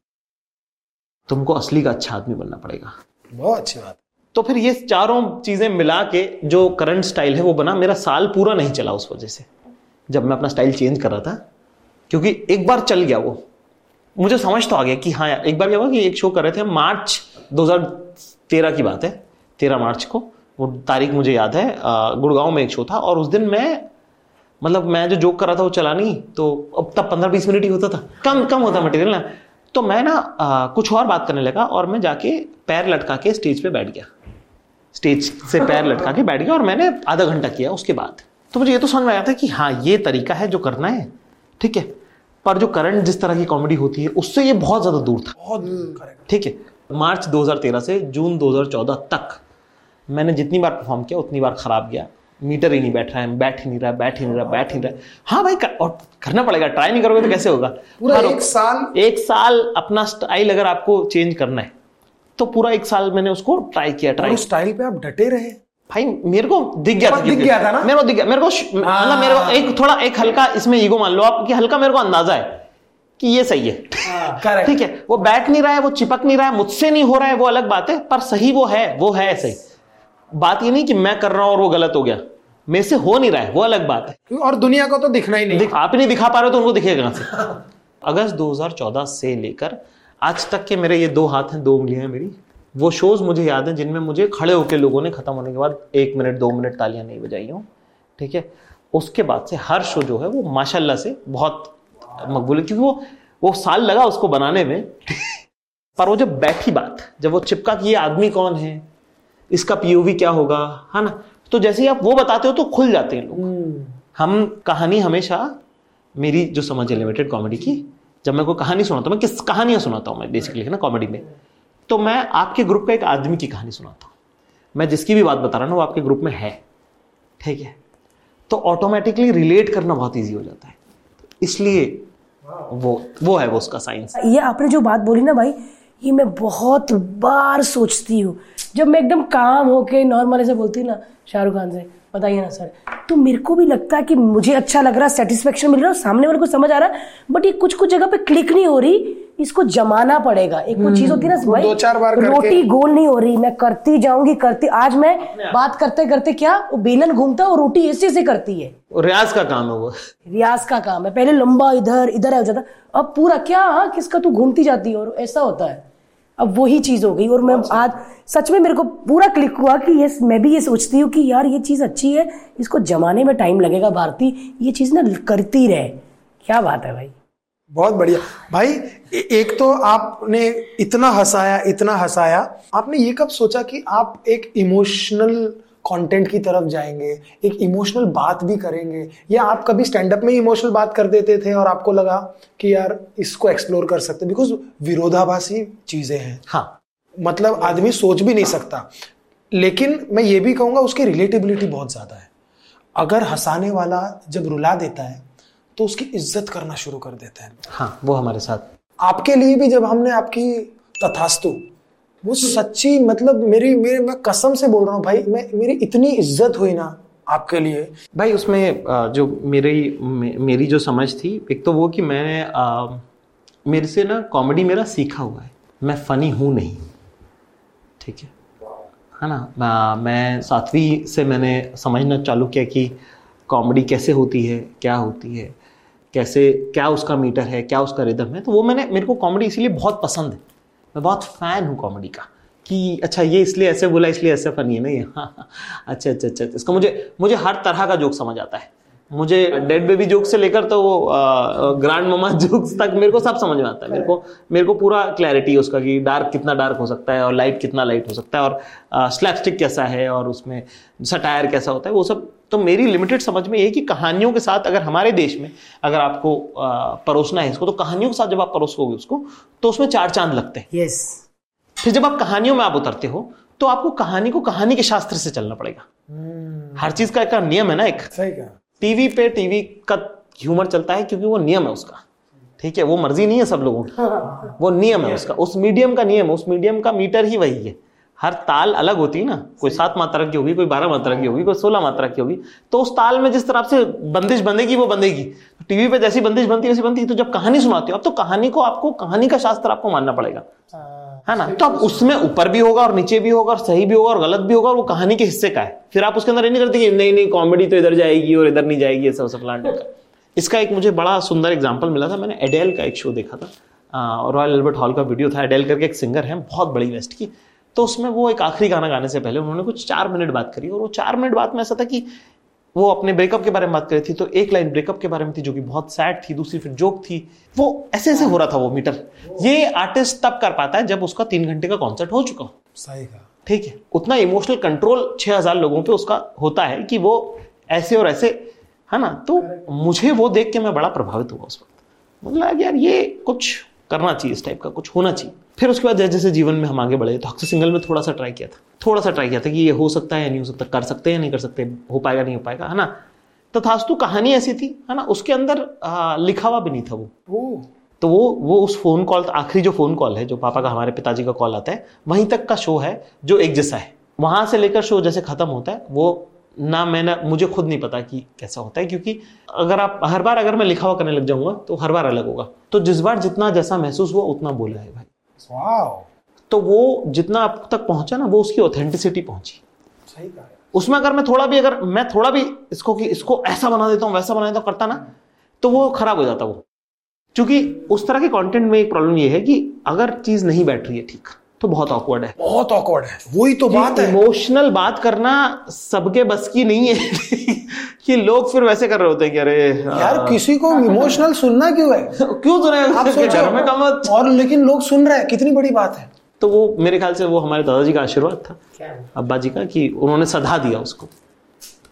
तुमको असली का अच्छा आदमी बनना पड़ेगा। बहुत अच्छी बात। तो फिर ये चारों चीज़ें मिला के जो करंट स्टाइल है वो बना। मेरा साल पूरा नहीं चला उस वजह से जब मैं अपना स्टाइल चेंज कर रहा था क्योंकि एक बार चल गया वो। मुझे समझ तो आ गया कि हाँ एक बार क्या हुआ कि एक शो कर रहे थे मार्च 2013 की बात है 13 मार्च को वो तारीख मुझे याद है गुड़गांव में एक शो था और उस दिन मैं मतलब मैं जो जोक कर रहा था वो चला नहीं तो अब तब पंद्रह बीस मिनट ही होता था कम कम होता मटेरियल ना। तो मैं ना आ, कुछ और बात करने लगा और मैं जाके पैर लटका के स्टेज पे बैठ गया। स्टेज से पैर लटका के बैठ गया और मैंने आधा घंटा किया उसके बाद। तो मुझे ये तो समझ में आया था कि हाँ ये तरीका है जो करना है ठीक है? पर जो करंट जिस तरह की कॉमेडी होती है उससे ये बहुत ज़्यादा दूर था। बहुत करेक्ट ठीक है? मार्च 2013 से जून 2014 तक मैंने जितनी बार परफॉर्म किया उतनी बार खराब गया। मीटर ही नहीं बैठ रहा है बैठ ही नहीं रहा बैठ ही नहीं रहा बैठ ही नहीं रहा। हाँ भाई कर, और करना पड़ेगा ट्राई नहीं करोगे तो कैसे होगा? पूरा हाँ, एक साल एक साल अपना स्टाइल अगर आपको चेंज करना है तो पूरा एक साल मैंने उसको ट्राई किया ट्राई स्टाइल पे आप डटे रहे। भाई मेरे को दिख गया था। दिख गया था ना? मेरे को दिख गया। मेरे को मतलब मेरे को एक थोड़ा एक हल्का इसमें ईगो मान लो आप कि हल्का मेरे को अंदाज़ा है कि ये सही है। करेक्ट ठीक है? वो बैठ नहीं रहा है वो चिपक नहीं रहा है मुझसे नहीं हो रहा है वो अलग बात है पर सही वो है वो है सही बात ये नहीं कि मैं कर रहा हूँ और वो गलत हो गया। मेरे से हो नहीं रहा है वो अलग बात है। और दुनिया को तो दिखना ही नहीं। आप ही नहीं दिखा पा रहे हो तो उनको दिखेगा कहाँ से? अगस्त 2014 से लेकर आज तक के मेरे ये दो हाथ हैं दो उंगलियाँ हैं मेरी। वो शोज़ मुझे याद हैं जिनमें मुझे खड़े होकर लोगों ने खत्म होने के बाद एक मिनट दो मिनट तालियाँ नहीं बजाई हूँ। ठीक है? उसके बाद से हर शो जो है वो माशाल्लाह से बहुत मकबूल है क्योंकि वो वो साल लगा उसको बनाने में। पर वो जब बैठी बात जब वो चिपका कि ये आदमी कौन है? इसका पीओवी क्या होगा? है ना? तो जैसे ही आप वो बताते हो तो खुल जाते हैं लोग। हम कहानी हमेशा मेरी जो समझ है लिमिटेड कॉमेडी की जब मैं कोई कहानी सुनाता हूँ मैं किस कहानियाँ सुनाता हूँ मैं बेसिकली है ना कॉमेडी में? तो मैं आपके ग्रुप का एक आदमी की कहानी सुनाता हूँ। मैं जिसकी भी बात बता रहा हूँ, वो आपके ग्रुप में है। ठीक है? तो ऑटोमेटिकली रिलेट करना बहुत ईजी हो जाता है। इसलिए वो वो है वो उसका साइंस ये आपने जो बात बोली ना भाई, ये मैं बहुत बार सोचती हूँ। जब मैं एकदम काम होके नॉर्मल ऐसे बोलती हूँ ना, शाहरुख खान से, बताइए ना सर तो मेरे को भी लगता है कि मुझे अच्छा लग रहा है सेटिस्फेक्शन मिल रहा है सामने वाले को समझ आ रहा है बट ये कुछ कुछ जगह पे क्लिक नहीं हो रही। इसको जमाना पड़ेगा। एक वो चीज़ होती है ना भाई दो चार बार रोटी गोल नहीं हो रही। मैं करती जाऊँगी करती आज मैं बात करते करते क्या वो बेलन घूमता है और रोटी ऐसे ऐसे करती है। रियाज का काम है वो। रियाज का काम है। पहले लंबा इधर इधर हो जाता। अब पूरा क्या हाँ, किसका तू घूमती जाती है? और ऐसा होता है। अब वही चीज़ हो गई। और मैं आज सच में मेरे को पूरा क्लिक हुआ कि ये मैं भी ये सोचती हूँ कि यार ये चीज़ अच्छी है। इसको जमाने में टाइम लगेगा भारती। ये चीज़ ना करती रहे। क्या बात है भाई। बहुत बढ़िया। भाई ए- एक तो आपने इतना हंसाया इतना हंसाया। आपने ये कब सोचा कि आप एक इमोशनल कंटेंट की तरफ़ जाएँगे एक इमोशनल बात भी करेंगे? या आप कभी स्टैंड अप में इमोशनल बात कर देते थे और आपको लगा कि यार इसको एक्सप्लोर कर सकते? बिकॉज़ विरोधाभासी चीज़ें हैं। हाँ। मतलब आदमी सोच भी नहीं सकता। लेकिन मैं ये भी कहूँगा उसकी रिलेटेबिलिटी बहुत ज़्यादा है। अगर हंसाने वाला जब रुला देता है तो उसकी इज़्ज़त करना शुरू कर देते हैं। हाँ वो हमारे साथ। आपके लिए भी जब हमने आपकी तथास्तु वो सच्ची मतलब मेरी मेरे मैं कसम से बोल रहा हूँ भाई मैं मेरी इतनी इज़्ज़त हुई ना आपके लिए। भाई उसमें जो मेरी मेरी जो समझ थी एक तो वो कि मैं अ, मेरे से ना कॉमेडी मेरा सीखा हुआ है। मैं फनी हूँ नहीं। ठीक है? है ना? मैं- मैं सातवीं से मैंने समझना चालू किया कि कॉमेडी कैसे होती है क्या होती है। कैसे क्या उसका मीटर है क्या उसका रिदम है तो वो मैंने मेरे को कॉमेडी इसीलिए बहुत पसंद है। मैं बहुत फ़ैन हूँ कॉमेडी का कि अच्छा ये इसलिए ऐसे बोला इसलिए ऐसे फनी है नहीं हाँ हाँ, अच्छा अच्छा अच्छा इसका मुझे मुझे हर तरह का जोक समझ आता है। मुझे डेड बेबी जोक से लेकर तो वो ग्रैंड ममा जोक्स तक मेरे को सब समझ में आता है। मेरे को मेरे को पूरा क्लैरिटी है उसका कि डार्क कितना डार्क हो सकता है और लाइट कितना लाइट हो सकता है और स्लैपस्टिक कैसा है और उसमें सटायर कैसा होता है वो सब तो मेरी लिमिटेड समझ में ये कि कहानियों के साथ अगर हमारे देश में अगर आपको परोसना है इसको तो कहानियों के साथ जब आप परोसोगे उसको तो उसमें चार चाँद लगते हैं। यस फिर जब आप कहानियों में आप उतरते हो तो आपको कहानी को कहानी के शास्त्र से चलना पड़ेगा। Hmm. हर चीज़ का एक नियम है ना एक। सही कहा। टीवी पे टीवी का ह्यूमर चलता है क्योंकि वो नियम है उसका। ठीक है वो मर्ज़ी नहीं है सब लोगों की। वो नियम है उसका। उस मीडियम का नियम है उस मीडियम का मीटर ही वही है। हर ताल अलग होती है ना कोई सात मात्रा की होगी कोई बारह मात्रा की होगी कोई सोलह मात्रा की होगी। तो उस ताल में जिस तरह से बंदिश बंधेगी वो बंधेगी टीवी पे जैसी बंदिश बनती है वैसी बनती है। तो जब कहानी सुनाती हो अब तो कहानी को आपको कहानी का शास्त्र आपको मानना पड़ेगा। है ना? तो अब उसमें ऊपर भी होगा और नीचे भी होगा और सही भी होगा और गलत भी होगा और वो कहानी के हिस्से का है। फिर आप उसके अंदर ये नहीं करते कि नहीं नहीं कॉमेडी तो इधर जाएगी और इधर नहीं जाएगी ऐसा वैसा फलान का इसका एक मुझे बड़ा सुंदर एग्ज़ाम्पल मिला था। मैंने एडेल का एक शो देखा था। रॉयल एल्बर्ट हॉल का वीडियो था। एडेल करके एक सिंगर है बहुत बड़ी वेस्ट की। तो उसमें वो एक आखिरी गाना गाने से पहले उन्होंने कुछ चार मिनट बात करी और वो चार मिनट बात में ऐसा था कि वो अपने ब्रेकअप के बारे में बात करी थी तो एक लाइन ब्रेकअप के बारे में थी जो कि बहुत सैड थी दूसरी फिर जोक थी। वो ऐसे ऐसे हो रहा था वो मीटर ये आर्टिस्ट तब कर पाता है जब उसका तीन घंटे का कॉन्सर्ट हो चुका हो। सही कहा। ठीक है उतना इमोशनल कंट्रोल छह हज़ार लोगों पे उसका होता है कि वो ऐसे और ऐसे है ना? तो मुझे वो देख के मैं बड़ा प्रभावित हुआ उस वक्त। मुझे लगा यार ये कुछ करना चाहिए इस टाइप का कुछ होना चाहिए। फिर उसके बाद जैसे जैसे जीवन में हम आगे बढ़े तो अक्सर सिंगल में थोड़ा सा ट्राई किया था। थोड़ा सा ट्राई किया था कि ये हो सकता है या नहीं हो सकता कर सकते हैं या नहीं कर सकते हो पाएगा नहीं हो पाएगा है ना? तथास्तु कहानी ऐसी थी है ना? उसके अंदर आ, लिखा हुआ भी नहीं था वो। तो वो वो उस फ़ोन कॉल आखिरी जो फ़ोन कॉल है जो पापा का हमारे पिताजी का कॉल आता है वहीं तक का शो है जो एक जैसा है। वहाँ से लेकर शो जैसे खत्म होता है वो ना मैंने मुझे खुद नहीं पता कि कैसा होता है क्योंकि अगर आप हर बार अगर मैं लिखा हुआ करने लग जाऊँगा तो हर बार अलग होगा। तो जिस बार जितना जैसा महसूस हुआ उतना बोला है भाई। तो वो जितना आप तक पहुँचा ना वो उसकी ऑथेंटिसिटी पहुँची। सही कहा उसमें अगर मैं थोड़ा भी अगर मैं थोड़ा भी इसको कि इसको ऐसा बना देता हूँ वैसा बना देता हूँ करता ना तो वो खराब हो जाता वो। क्योंकि उस तरह के कंटेंट में एक प्रॉब्लम ये है कि अगर चीज़ नहीं बैठ रही है ठीक। तो बहुत ऑकवर्ड है। बहुत ऑकवर्ड है। वही तो बात है। इमोशनल बात करना सबके बस की नहीं है। कि लोग फिर वैसे कर रहे होते हैं कि अरे यार किसी को इमोशनल सुनना क्यों है? क्यों सुने का मत। और लेकिन लोग सुन रहे हैं कितनी बड़ी बात है। तो वो मेरे ख्याल से वो हमारे दादाजी का आशीर्वाद था अब्बा जी का कि उन्होंने सधा दिया उसको।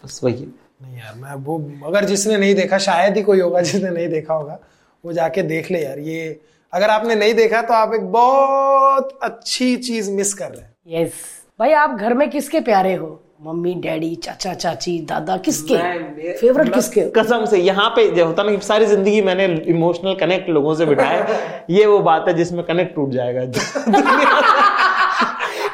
बस वही है। नहीं यार मैं वो अगर जिसने नहीं देखा शायद ही कोई होगा जिसने नहीं देखा होगा वो जाके देख ले यार ये अगर आपने नहीं देखा तो आप एक बहुत अच्छी चीज़ मिस कर रहे हैं। यस भाई आप घर में किसके प्यारे हो? मम्मी डैडी चाचा चाची दादा किसके? फेवरेट किसके कसम से यहाँ पे जो होता ना सारी ज़िंदगी मैंने इमोशनल कनेक्ट लोगों से बिठाया ये वो बात है जिसमें कनेक्ट टूट जाएगा।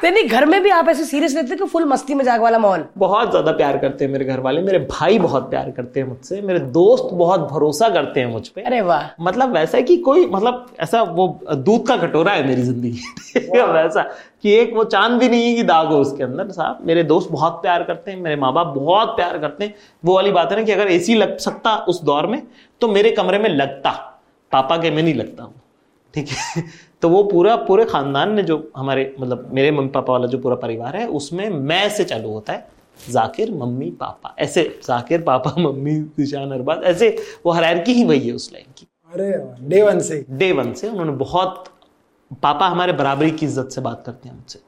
नहीं घर में भी आप ऐसे सीरियस रहते कि फुल मस्ती मज़ाक वाला माहौल? बहुत ज़्यादा प्यार करते हैं मेरे घर वाले मेरे भाई बहुत प्यार करते हैं मुझसे मेरे दोस्त बहुत भरोसा करते हैं मुझ पे। अरे वाह। मतलब वैसा है कि कोई मतलब ऐसा वो दूध का कटोरा है मेरी ज़िंदगी वैसा कि एक वो चाँद भी नहीं है कि दाग हो उसके अंदर साहब। मेरे दोस्त बहुत प्यार करते हैं मेरे माँ बाप बहुत प्यार करते हैं। वो वाली बात है ना कि अगर एसी लग सकता उस दौर में तो मेरे कमरे में लगता। पापा के में नहीं लगता हूँ। ठीक है? तो वो पूरा पूरे खानदान ने जो हमारे मतलब मेरे मम्मी पापा वाला जो पूरा परिवार है उसमें मैं से चालू होता है जाकिर मम्मी पापा। ऐसे जाकिर पापा मम्मी निशान अरबाज ऐसे वो हरारकी ही वही है उस लाइन की। अरे डे वन से। डे वन से उन्होंने बहुत पापा हमारे बराबरी की इज़्ज़त से बात करते हैं मुझसे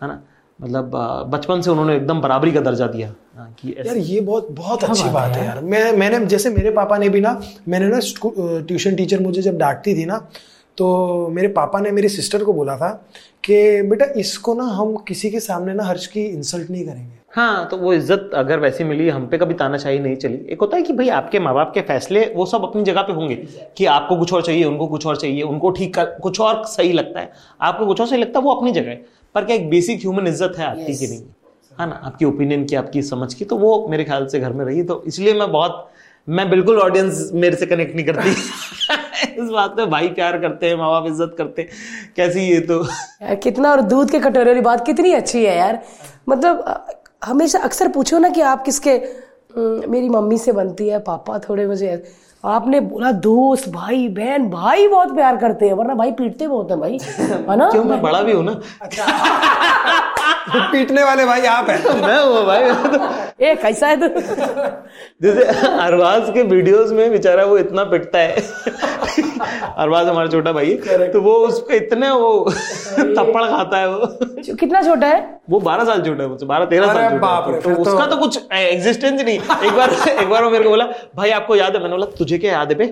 है ना? मतलब बचपन से उन्होंने एकदम बराबरी का दर्जा दिया हाँ, कि यार ये बहुत बहुत अच्छी बात है यार। मैं मैंने जैसे मेरे पापा ने भी ना मैंने ना ट्यूशन टीचर मुझे जब डांटती थी ना तो मेरे पापा ने मेरी सिस्टर को बोला था कि बेटा इसको ना हम किसी के सामने ना हर्ष की इंसल्ट नहीं करेंगे. हाँ तो वो इज़्ज़त अगर वैसी मिली हम पे कभी तानाशाही नहीं चली। एक होता है कि भाई आपके माँ बाप के फैसले वो सब अपनी जगह पे होंगे कि आपको कुछ और चाहिए उनको कुछ और चाहिए उनको ठीक कर कुछ और सही लगता है। आपको कुछ और सही लगता है वो अपनी जगह है। पर क्या एक बेसिक ह्यूमन इज़्ज़त है आपकी की नहीं? है ना आपकी ओपिनियन की आपकी समझ की तो वो मेरे ख्याल से घर में रही तो इसलिए मैं बहुत मैं बिल्कुल ऑडियंस मेरे से कनेक्ट नहीं करती। इस बात पे भाई प्यार करते हैं माँ बाप इज़्ज़त करते हैं। कैसी ये तो? यार कितना और दूध के कटोरे वाली बात कितनी अच्छी है यार। मतलब हमेशा अक्सर पूछो ना कि आप किसके "हम्म, मेरी मम्मी से बनती है पापा थोड़े मुझे आपने बोला दोस्त भाई बहन भाई बहुत प्यार करते हैं वरना भाई पीटते बहुत है भाई। है ना? क्यों मैं बड़ा भी हूँ ना? अच्छा। पीटने वाले भाई आप हैं। मैं हूँ भाई। ए कैसा है तू? जैसे अरबाज के वीडियोस में बेचारा वो इतना पिटता है। अरबाज हमारा छोटा भाई तो वो उसको इतने वो थप्पड़ खाता है वो। कितना छोटा है? वो बारह साल छोटा है मुझसे बारह तेरह साल छोटा है। तो, तो उसका तो कुछ एग्जिस्टेंस नहीं। एक बार एक बार वो मेरे को बोला भाई आपको याद है? मैंने बोला तुझे क्या याद है बे?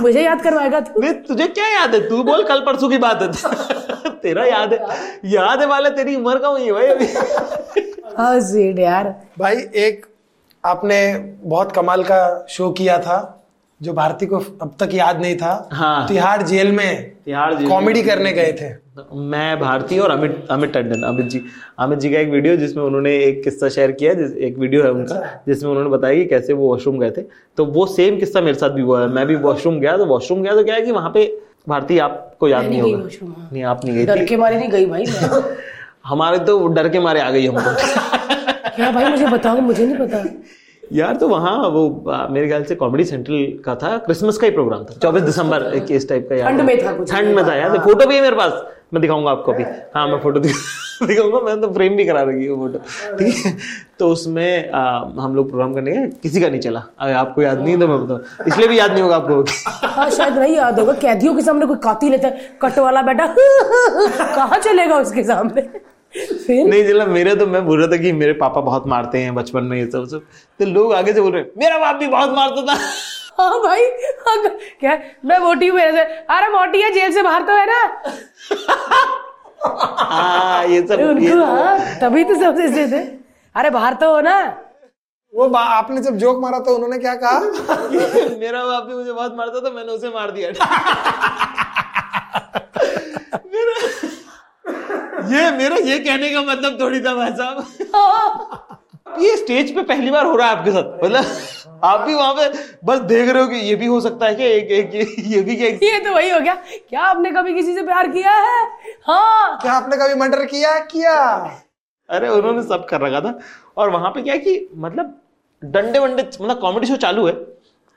मुझे याद करवाएगा तू? नहीं तुझे क्या याद है? तू बोल कल परसों की बात है। तेरा याद है। याद है वाले तेरी उम्र का हुई है भाई अभी? हाँ यार। भाई एक आपने बहुत कमाल का शो किया था। जो भारती को अब तक याद नहीं था हाँ। तिहाड़ जेल में तिहाड़ जेल कॉमेडी करने गए थे। मैं भारती और अमित अमित टंडन अमित जी अमित जी का एक वीडियो जिसमें उन्होंने एक किस्सा शेयर किया जिस एक वीडियो है उनका जिसमें उन्होंने बताया कि कैसे वो वॉशरूम गए थे। तो वो सेम किस्सा मेरे साथ भी हुआ है। मैं भी वॉशरूम गया तो वॉशरूम गया तो क्या है कि वहाँ पे भारती आपको याद नहीं होगा। नहीं आप नहीं गई डर के मारे नहीं गई भाई हमारे तो डर के मारे आ गई हमको। क्या भाई मुझे बताओ मुझे नहीं पता। यार तो वहाँ वो आ, मेरे ख्याल से कॉमेडी सेंट्रल का था क्रिसमस का ही प्रोग्राम था। चौबीस दिसंबर इस टाइप का ठंड में था कुछ। ठंड में था यार। फ़ोटो भी है मेरे पास। मैं दिखाऊँगा आपको अभी। हाँ मैं फ़ोटो दिखाऊँगा। मैंने तो फ्रेम भी करा रखी है फ़ोटो ठीक है? तो उसमें आ, हम लोग प्रोग्राम करने गए। किसी का नहीं चला। अगर आपको याद नहीं है तो मैं बताऊँ। इसलिए भी याद नहीं होगा आपको। हाँ शायद नहीं याद होगा। कैदियों के सामने कोई काती लेता है कट वाला बेटा कहाँ चलेगा उसके सामने? फिर? नहीं चला मेरे तो मैं बोल रहा था कि मेरे पापा बहुत मारते हैं बचपन में ये सब सब। तो लोग आगे से बोल रहे मेरा बाप भी बहुत मारता था। हाँ भाई हाँ, क्या? मैं मोटी हूँ मेरे अरे मोटी है जेल से बाहर तो है ना। हाँ ये सब उनको हाँ तभी तो सब ऐसे थे अरे बाहर तो हो ना। वो बा- आपने जब जोक मारा तो उन्होंने क्या कहा? मेरा बाप भी मुझे बहुत मारता था मैंने उसे मार दिया। मेरा ये मेरा ये कहने का मतलब थोड़ी था भाई साहब। ये स्टेज पे पहली बार हो रहा है आपके साथ? मतलब आप भी वहाँ पे बस देख रहे हो कि ये भी हो सकता है कि एक एक ये, ये भी क्या? ये तो वही हो गया। क्या आपने कभी किसी से प्यार किया है? हाँ। क्या आपने कभी मर्डर किया किया। अरे उन्होंने सब कर रखा था। और वहाँ पे क्या है कि मतलब डंडे वंडे मतलब कॉमेडी शो चालू है।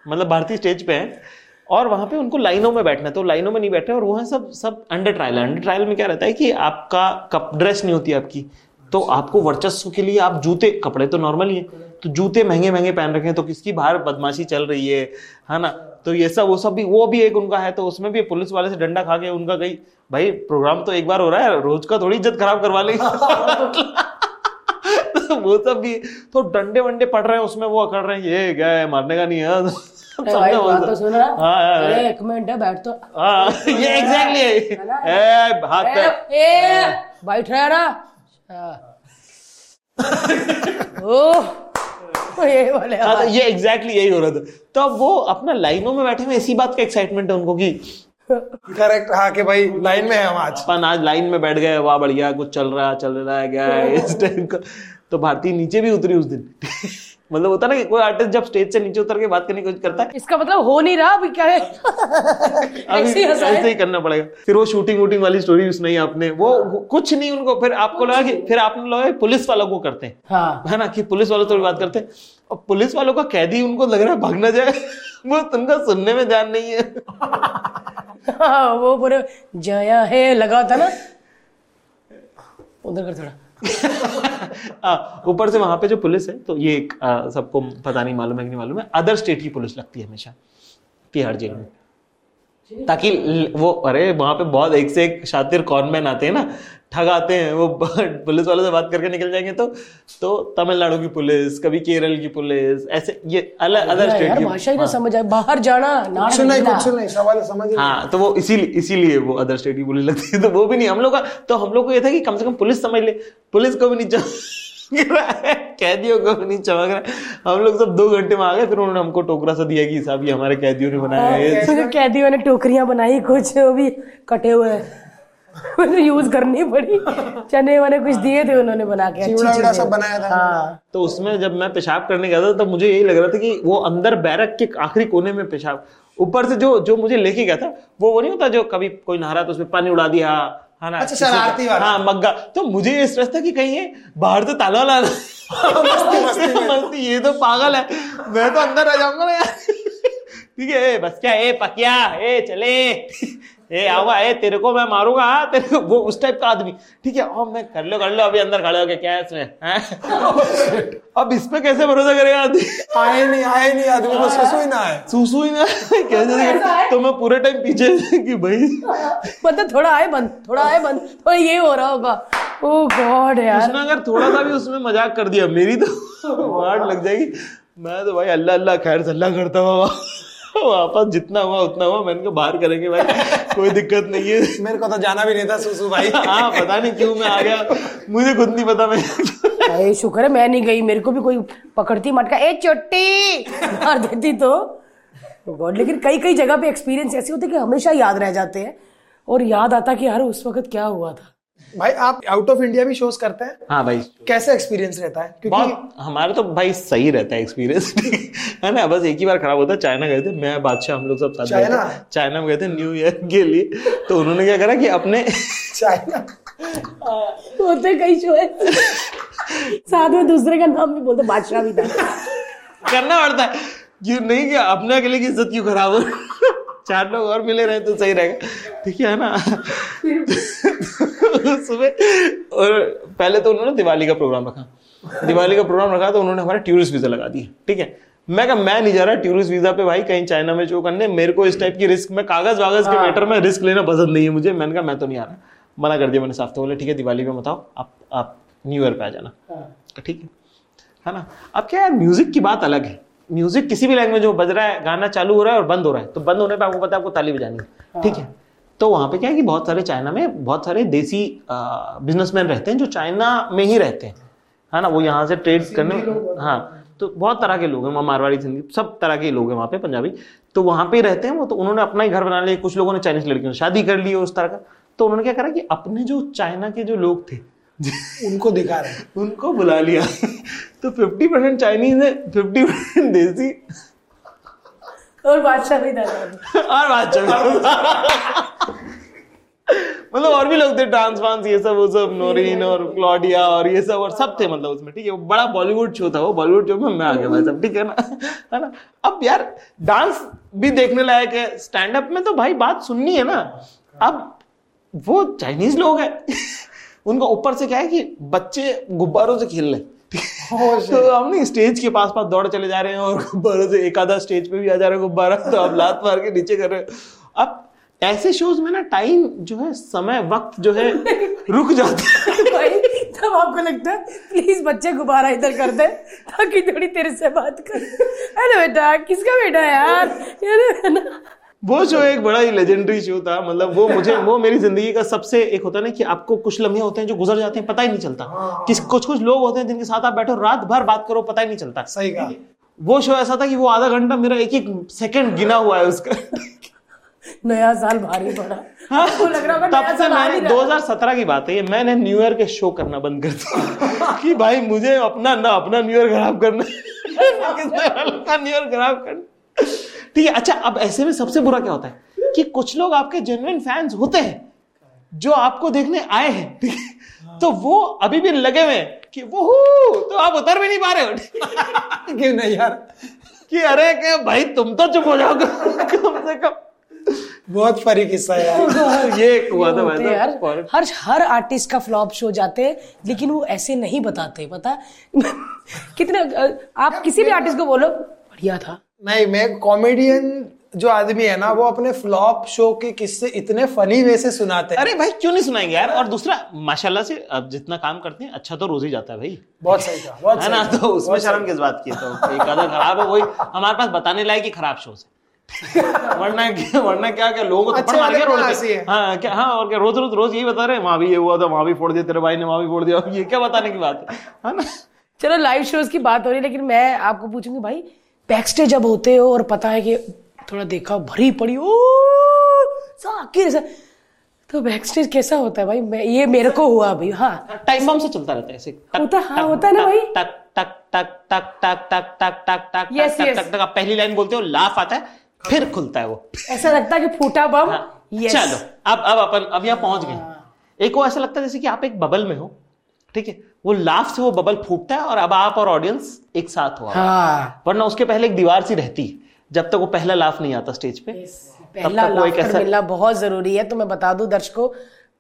मतलब भारतीय स्टेज पे है। और वहाँ पे उनको लाइनों में बैठना तो लाइनों में नहीं बैठे और वहाँ सब सब अंडर ट्रायल अंडर ट्रायल में क्या रहता है कि आपका कप ड्रेस नहीं होती आपकी। तो आपको वर्चस्व के लिए आप जूते कपड़े तो नॉर्मल ही है तो जूते महँगे महँगे पहन रखे हैं तो किसकी बाहर बदमाशी चल रही है है ना? तो ये सब वो सब भी वो भी एक उनका है तो उसमें भी पुलिस वाले से डंडा खा के उनका कहीं भाई प्रोग्राम तो एक बार हो रहा है रोज का थोड़ी इज़्ज़त खराब करवा लेंगे। वो सब भी तो डंडे वंडे पड़ रहे हैं उसमें वो अकड़ रहे हैं ये क्या है मारने का नहीं है? तो सुन रहा हाँ, हाँ, अरे एक मिनट है बैठ तो। हाँ ये एग्जैक्टली ए, हाथ ए, पे। ए, बैठ रहा ना। ओ ये बोले हाँ, तो ये एग्जैक्टली यही हो रहा था। तो अब वो अपना लाइनों में बैठे हुए इसी बात का एक्साइटमेंट है उनको कि करेक्ट हाँ कि भाई लाइन में है हम आज। अपन आज लाइन में बैठ गए वाह बढ़िया कुछ चल रहा है चल रहा है क्या है इस टाइप का। तो भारती नीचे भी उतरी उस दिन। मतलब होता ना कि कोई आर्टिस्ट जब स्टेज से नीचे उतर के बात करने की कोशिश करता है। इसका मतलब हो नहीं रहा अभी क्या है? ऐसे ही ऐसे ही करना पड़ेगा। फिर वो शूटिंग वूटिंग वाली स्टोरी सुनाई आपने। वो कुछ नहीं उनको फिर आपको लगा कि फिर आपने लगा पुलिस वालों को करते हैं। हाँ। है ना कि पुलिस वालों से बात करते हैं। और पुलिस वालों का कैदी उनको लग रहा है भाग ना जाए। वो तुमका सुनने में ध्यान नहीं है। हाँ, वो पूरे जया है लगा था ना। उधर कर थोड़ा। ऊपर से वहाँ पे जो पुलिस है तो ये एक, सबको पता नहीं मालूम है कि नहीं मालूम है अदर स्टेट की पुलिस लगती है हमेशा तिहाड़ जेल में। ताकि वो अरे वहाँ पे बहुत एक से एक शातिर कॉनमैन आते हैं ना ठग आते हैं वो पुलिस वालों से बात करके निकल जाएँगे तो तो तमिलनाडु की पुलिस कभी केरल की पुलिस ऐसे ये अलग अदर स्टेट की भाषा ही ना समझ आए बाहर जाना कुछ नहीं कुछ नहीं सवाल समझ हाँ तो वो इसीलिए इसीलिए वो अदर स्टेट की पुलिस लगती है तो वो भी नहीं हम लोग का तो हम लोग को ये था कि कम से कम पुलिस समझ ले पुलिस को भी नहीं चमक कैदियों को भी नहीं चमक रहा है। हम लोग सब दो घंटे में आ गए फिर उन्होंने हमको टोकरा सा दिया कि साहब ये हमारे कैदियों ने बनाया है कैदियों ने टोकरियाँ बनाई कुछ वो भी कटे हुए। मुझे यूज़ करनी पड़ी। चने वने कुछ दिए थे उन्होंने बना के अच्छी चिवड़ा चीज़ें। सब बनाया था। हाँ। तो उसमें जब मैं पेशाब करने गया था तब मुझे यही लग रहा था कि वो अंदर बैरक के आखिरी कोने में पेशाब। ऊपर से जो जो मुझे लेके गया था वो वो नहीं होता जो कभी कोई नहा रहा तो उसमें पानी उड़ा दिया है ना? अच्छा, शरारती वाला। हाँ मग्गा। तो मुझे ये स्ट्रेस था कि कहीं ये बाहर तो ताला वाला मस्ती मस्ती। मस्ती ये तो पागल है। मैं तो अंदर आ जाऊँगा ना यार। ठीक है बस क्या ए पकिया ए चले। ए आवा ए तेरे को मैं मारूँगा हाँ, तेरे को वो उस टाइप का आदमी। ठीक है और मैं कर लो कर लो अभी अंदर खड़े हो गए क्या है इसमें अब इस पे कैसे भरोसा करेगा आदमी? आए नहीं आए नहीं आदमी को ससु ही ना आए सूसू ही ना कैसे तो मैं पूरे टाइम पीछे कि भाई। मतलब थोड़ा आए बंद थोड़ा आए बंद तो ये हो रहा होगा। ओ गॉड यार। उसने अगर थोड़ा सा भी उसमें मज़ाक कर दिया मेरी तो वाट लग जाएगी। मैं तो भाई अल्लाह अल्लाह खैर सल्ला करता हुआ वापस जितना हुआ उतना हुआ मैंने कहा बाहर करेंगे भाई कोई दिक्कत नहीं है। मेरे को तो जाना भी नहीं था सुसु भाई। हाँ पता नहीं क्यों मैं आ गया। मुझे खुद नहीं पता मैं। अरे शुक्र है मैं नहीं गई। मेरे को भी कोई पकड़ती मटका। ए चोटी! मार देती तो। गॉड लेकिन कई कई जगह पे एक्सपीरियंस ऐसे होते हैं कि हमेशा याद रह जाते हैं। और याद आता कि यार उस वक्त क्या हुआ था। भाई आप आउट ऑफ़ इंडिया भी शोज़ करते हैं? हाँ भाई। कैसे एक्सपीरियंस रहता है? क्योंकि हमारे तो भाई सही रहता है एक्सपीरियंस है ना? बस एक ही बार खराब होता है चाइना गए थे मैं बादशाह हम लोग सब साथ चाइना? चाइना में गए थे न्यू ईयर के लिए। तो उन्होंने क्या करा कि अपने चाइना? होते कई शो है। साथ में दूसरे का नाम भी बोलते बादशाह भी था। करना पड़ता है। ये नहीं कि अपने अकेले की इज़्ज़त क्यों खराब हो? चार लोग और मिले रहे तो सही रहेगा। ठीक है ना? सुबह और पहले तो उन्होंने दिवाली का प्रोग्राम रखा। दिवाली का प्रोग्राम रखा तो उन्होंने हमारा टूरिस्ट वीज़ा लगा दिया ठीक है? मैं कहा मैं नहीं जा रहा टूरिस्ट वीज़ा पे भाई कहीं चाइना में जो करने मेरे को इस टाइप की रिस्क में कागज़ वागज के मैटर में रिस्क लेना पसंद नहीं है मुझे। मैंने कहा मैं तो नहीं आ रहा। मना कर दिया मैंने साफ़ तो बोले ठीक है दिवाली में बताओ आप आप न्यू ईयर पे आ जाना। ठीक है। है ना? अब क्या यार म्यूज़िक की बात अलग है। म्यूज़िक किसी भी लैंग्वेज में बज रहा है गाना चालू हो रहा है और बंद हो रहा है तो बंद होने पर आपको पता है आपको ताली बजानी है। ठीक है? तो वहाँ पे क्या है कि बहुत सारे चाइना में बहुत सारे देसी बिजनेसमैन रहते हैं जो चाइना में ही रहते हैं। है ना? वो यहाँ से ट्रेड करने हाँ तो बहुत तरह के लोग हैं वहाँ मारवाड़ी सिंधी सब तरह के लोग हैं वहाँ पे पंजाबी। तो वहाँ पे रहते हैं वो तो उन्होंने अपना ही घर बना लिया। कुछ लोगों ने चाइनीज़ लड़कियों से शादी कर ली उस तरह का। तो उन्होंने क्या करा कि अपने जो चाइना के जो लोग थे उनको दिखा रहे हैं। उनको बुला लिया। तो फिफ्टी परसेंट चाइनीज़ है फिफ्टी परसेंट देसी। और बादशाह भी था और बात चल मतलब और भी लोग थे डांस वांस ये सब वो सब नोरीन और क्लॉडिया और ये सब और सब थे मतलब उसमें ठीक है? वो बड़ा बॉलीवुड शो था वो बॉलीवुड शो में मैं आ गया भाई सब ठीक है ना? है ना? अब यार डांस भी देखने लायक है स्टैंड अप में तो भाई बात सुननी है ना। अब वो चाइनीज़ लोग हैं। उनका ऊपर से क्या है कि बच्चे गुब्बारों से खेल रहे तो हम नहीं स्टेज के पास पास दौड़ चले जा रहे हैं और गुब्बारों से एक आधा स्टेज पे भी आ जा रहा है गुब्बारा तो आप लात मार के नीचे कर रहे हो। अब ऐसे शोज़ में ना टाइम जो है समय वक्त जो है रुक जाता है। भाई तब आपको लगता है प्लीज़ बच्चे गुब्बारा इधर कर दे ताकि थोड़ी तेरे से बात कर। अरे बेटा किसका बेटा यार? ये ना। वो शो एक बड़ा ही लेजेंडरी शो था मतलब वो मुझे वो मेरी ज़िंदगी का सबसे एक होता ना कि आपको कुछ लम्हे होते हैं जो गुजर जाते हैं पता ही नहीं चलता। किस कुछ कुछ लोग होते हैं जिनके साथ आप बैठो रात भर बात करो पता ही नहीं चलता। सही कहा। वो शो ऐसा था कि वो आधा घंटा मेरा एक एक सेकंड गिना हुआ है उसका। नया साल भारी पड़ा। आपको लग रहा तब से मैंने 2017 की बात है ये मैंने न्यू ईयर के शो करना बंद कर दिया। कि भाई मुझे अपना ना अपना न्यू ईयर खराब करना न्यू ईयर खराब करना ठीक है अच्छा अब ऐसे में सबसे बुरा क्या होता है? कि कुछ लोग आपके जेन्युइन फैंस होते हैं जो आपको देखने आए हैं ठीक है? तो वो अभी भी लगे हुए हैं कि वो तो आप उतर भी नहीं पा रहे हो। क्यों नहीं यार? कि अरे के भाई तुम तो चुप हो जाओगे। कम से कम। बहुत फरी किस्सा यार। ये एक हुआ था हैं यार हर हर आर्टिस्ट का फ्लॉप शो जाते हैं लेकिन वो ऐसे नहीं बताते पता? कितने आप किसी भी आर्टिस्ट को बोलो बढ़िया था। नहीं मैं कॉमेडियन जो आदमी है ना वो अपने फ्लॉप शो के किस्से इतने फनी वे से सुनाते हैं। अरे भाई क्यों नहीं सुनाएँगे यार? और दूसरा माशाल्लाह से अब जितना काम करते हैं अच्छा तो रोज ही जाता है भाई। बहुत सही कहा बहुत है सही ना? तो उसमें शर्म किस बात की तो एक आधा खराब है वही हमारे पास बताने लायक ही खराब शोज़ है। वरना क्या वरना क्या क्या लोगों को थप्पड़ अच्छे मार के रोड पे है। हाँ। क्या हाँ और क्या रोज रोज रोज यही बता रहे हैं वहाँ भी ये हुआ था वहाँ भी फोड़ दिया तेरे भाई ने वहाँ भी फोड़ दिया। ये क्या बताने की बात है? है ना? चलो लाइव शोज़ की बात हो रही है लेकिन मैं आपको पूछूँगी भाई बैक स्टेज जब होते हो और पता है कि थोड़ा देखा भरी पड़ी ओ साकिर से। तो बैक स्टेज कैसा होता है भाई? मैं ये मेरे को हुआ अभी हाँ। टाइम बम से चलता रहता है ऐसे। होता- हाँ, होता है ना भाई। टक टक टक टक टक टक टक टक टक Yes, टक टक टक आप पहली लाइन बोलते हो लाफ आता है फिर खुलता है वो। ऐसा लगता है कि फूटा बम? हाँ, चलो अब अब अपन अब यहाँ पहुँच गए। एक वो ऐसा लगता है जैसे कि आप एक बबल में हो ठीक है? वो लाफ से वो बबल फूटता है और अब आप और ऑडियंस एक साथ हो हाँ। वरना उसके पहले एक दीवार सी रहती है जब तक वो पहला लाफ नहीं आता स्टेज पे पहला लाफ्टर ऐसा- मिलना बहुत ज़रूरी है। तो मैं बता दूँ दर्शकों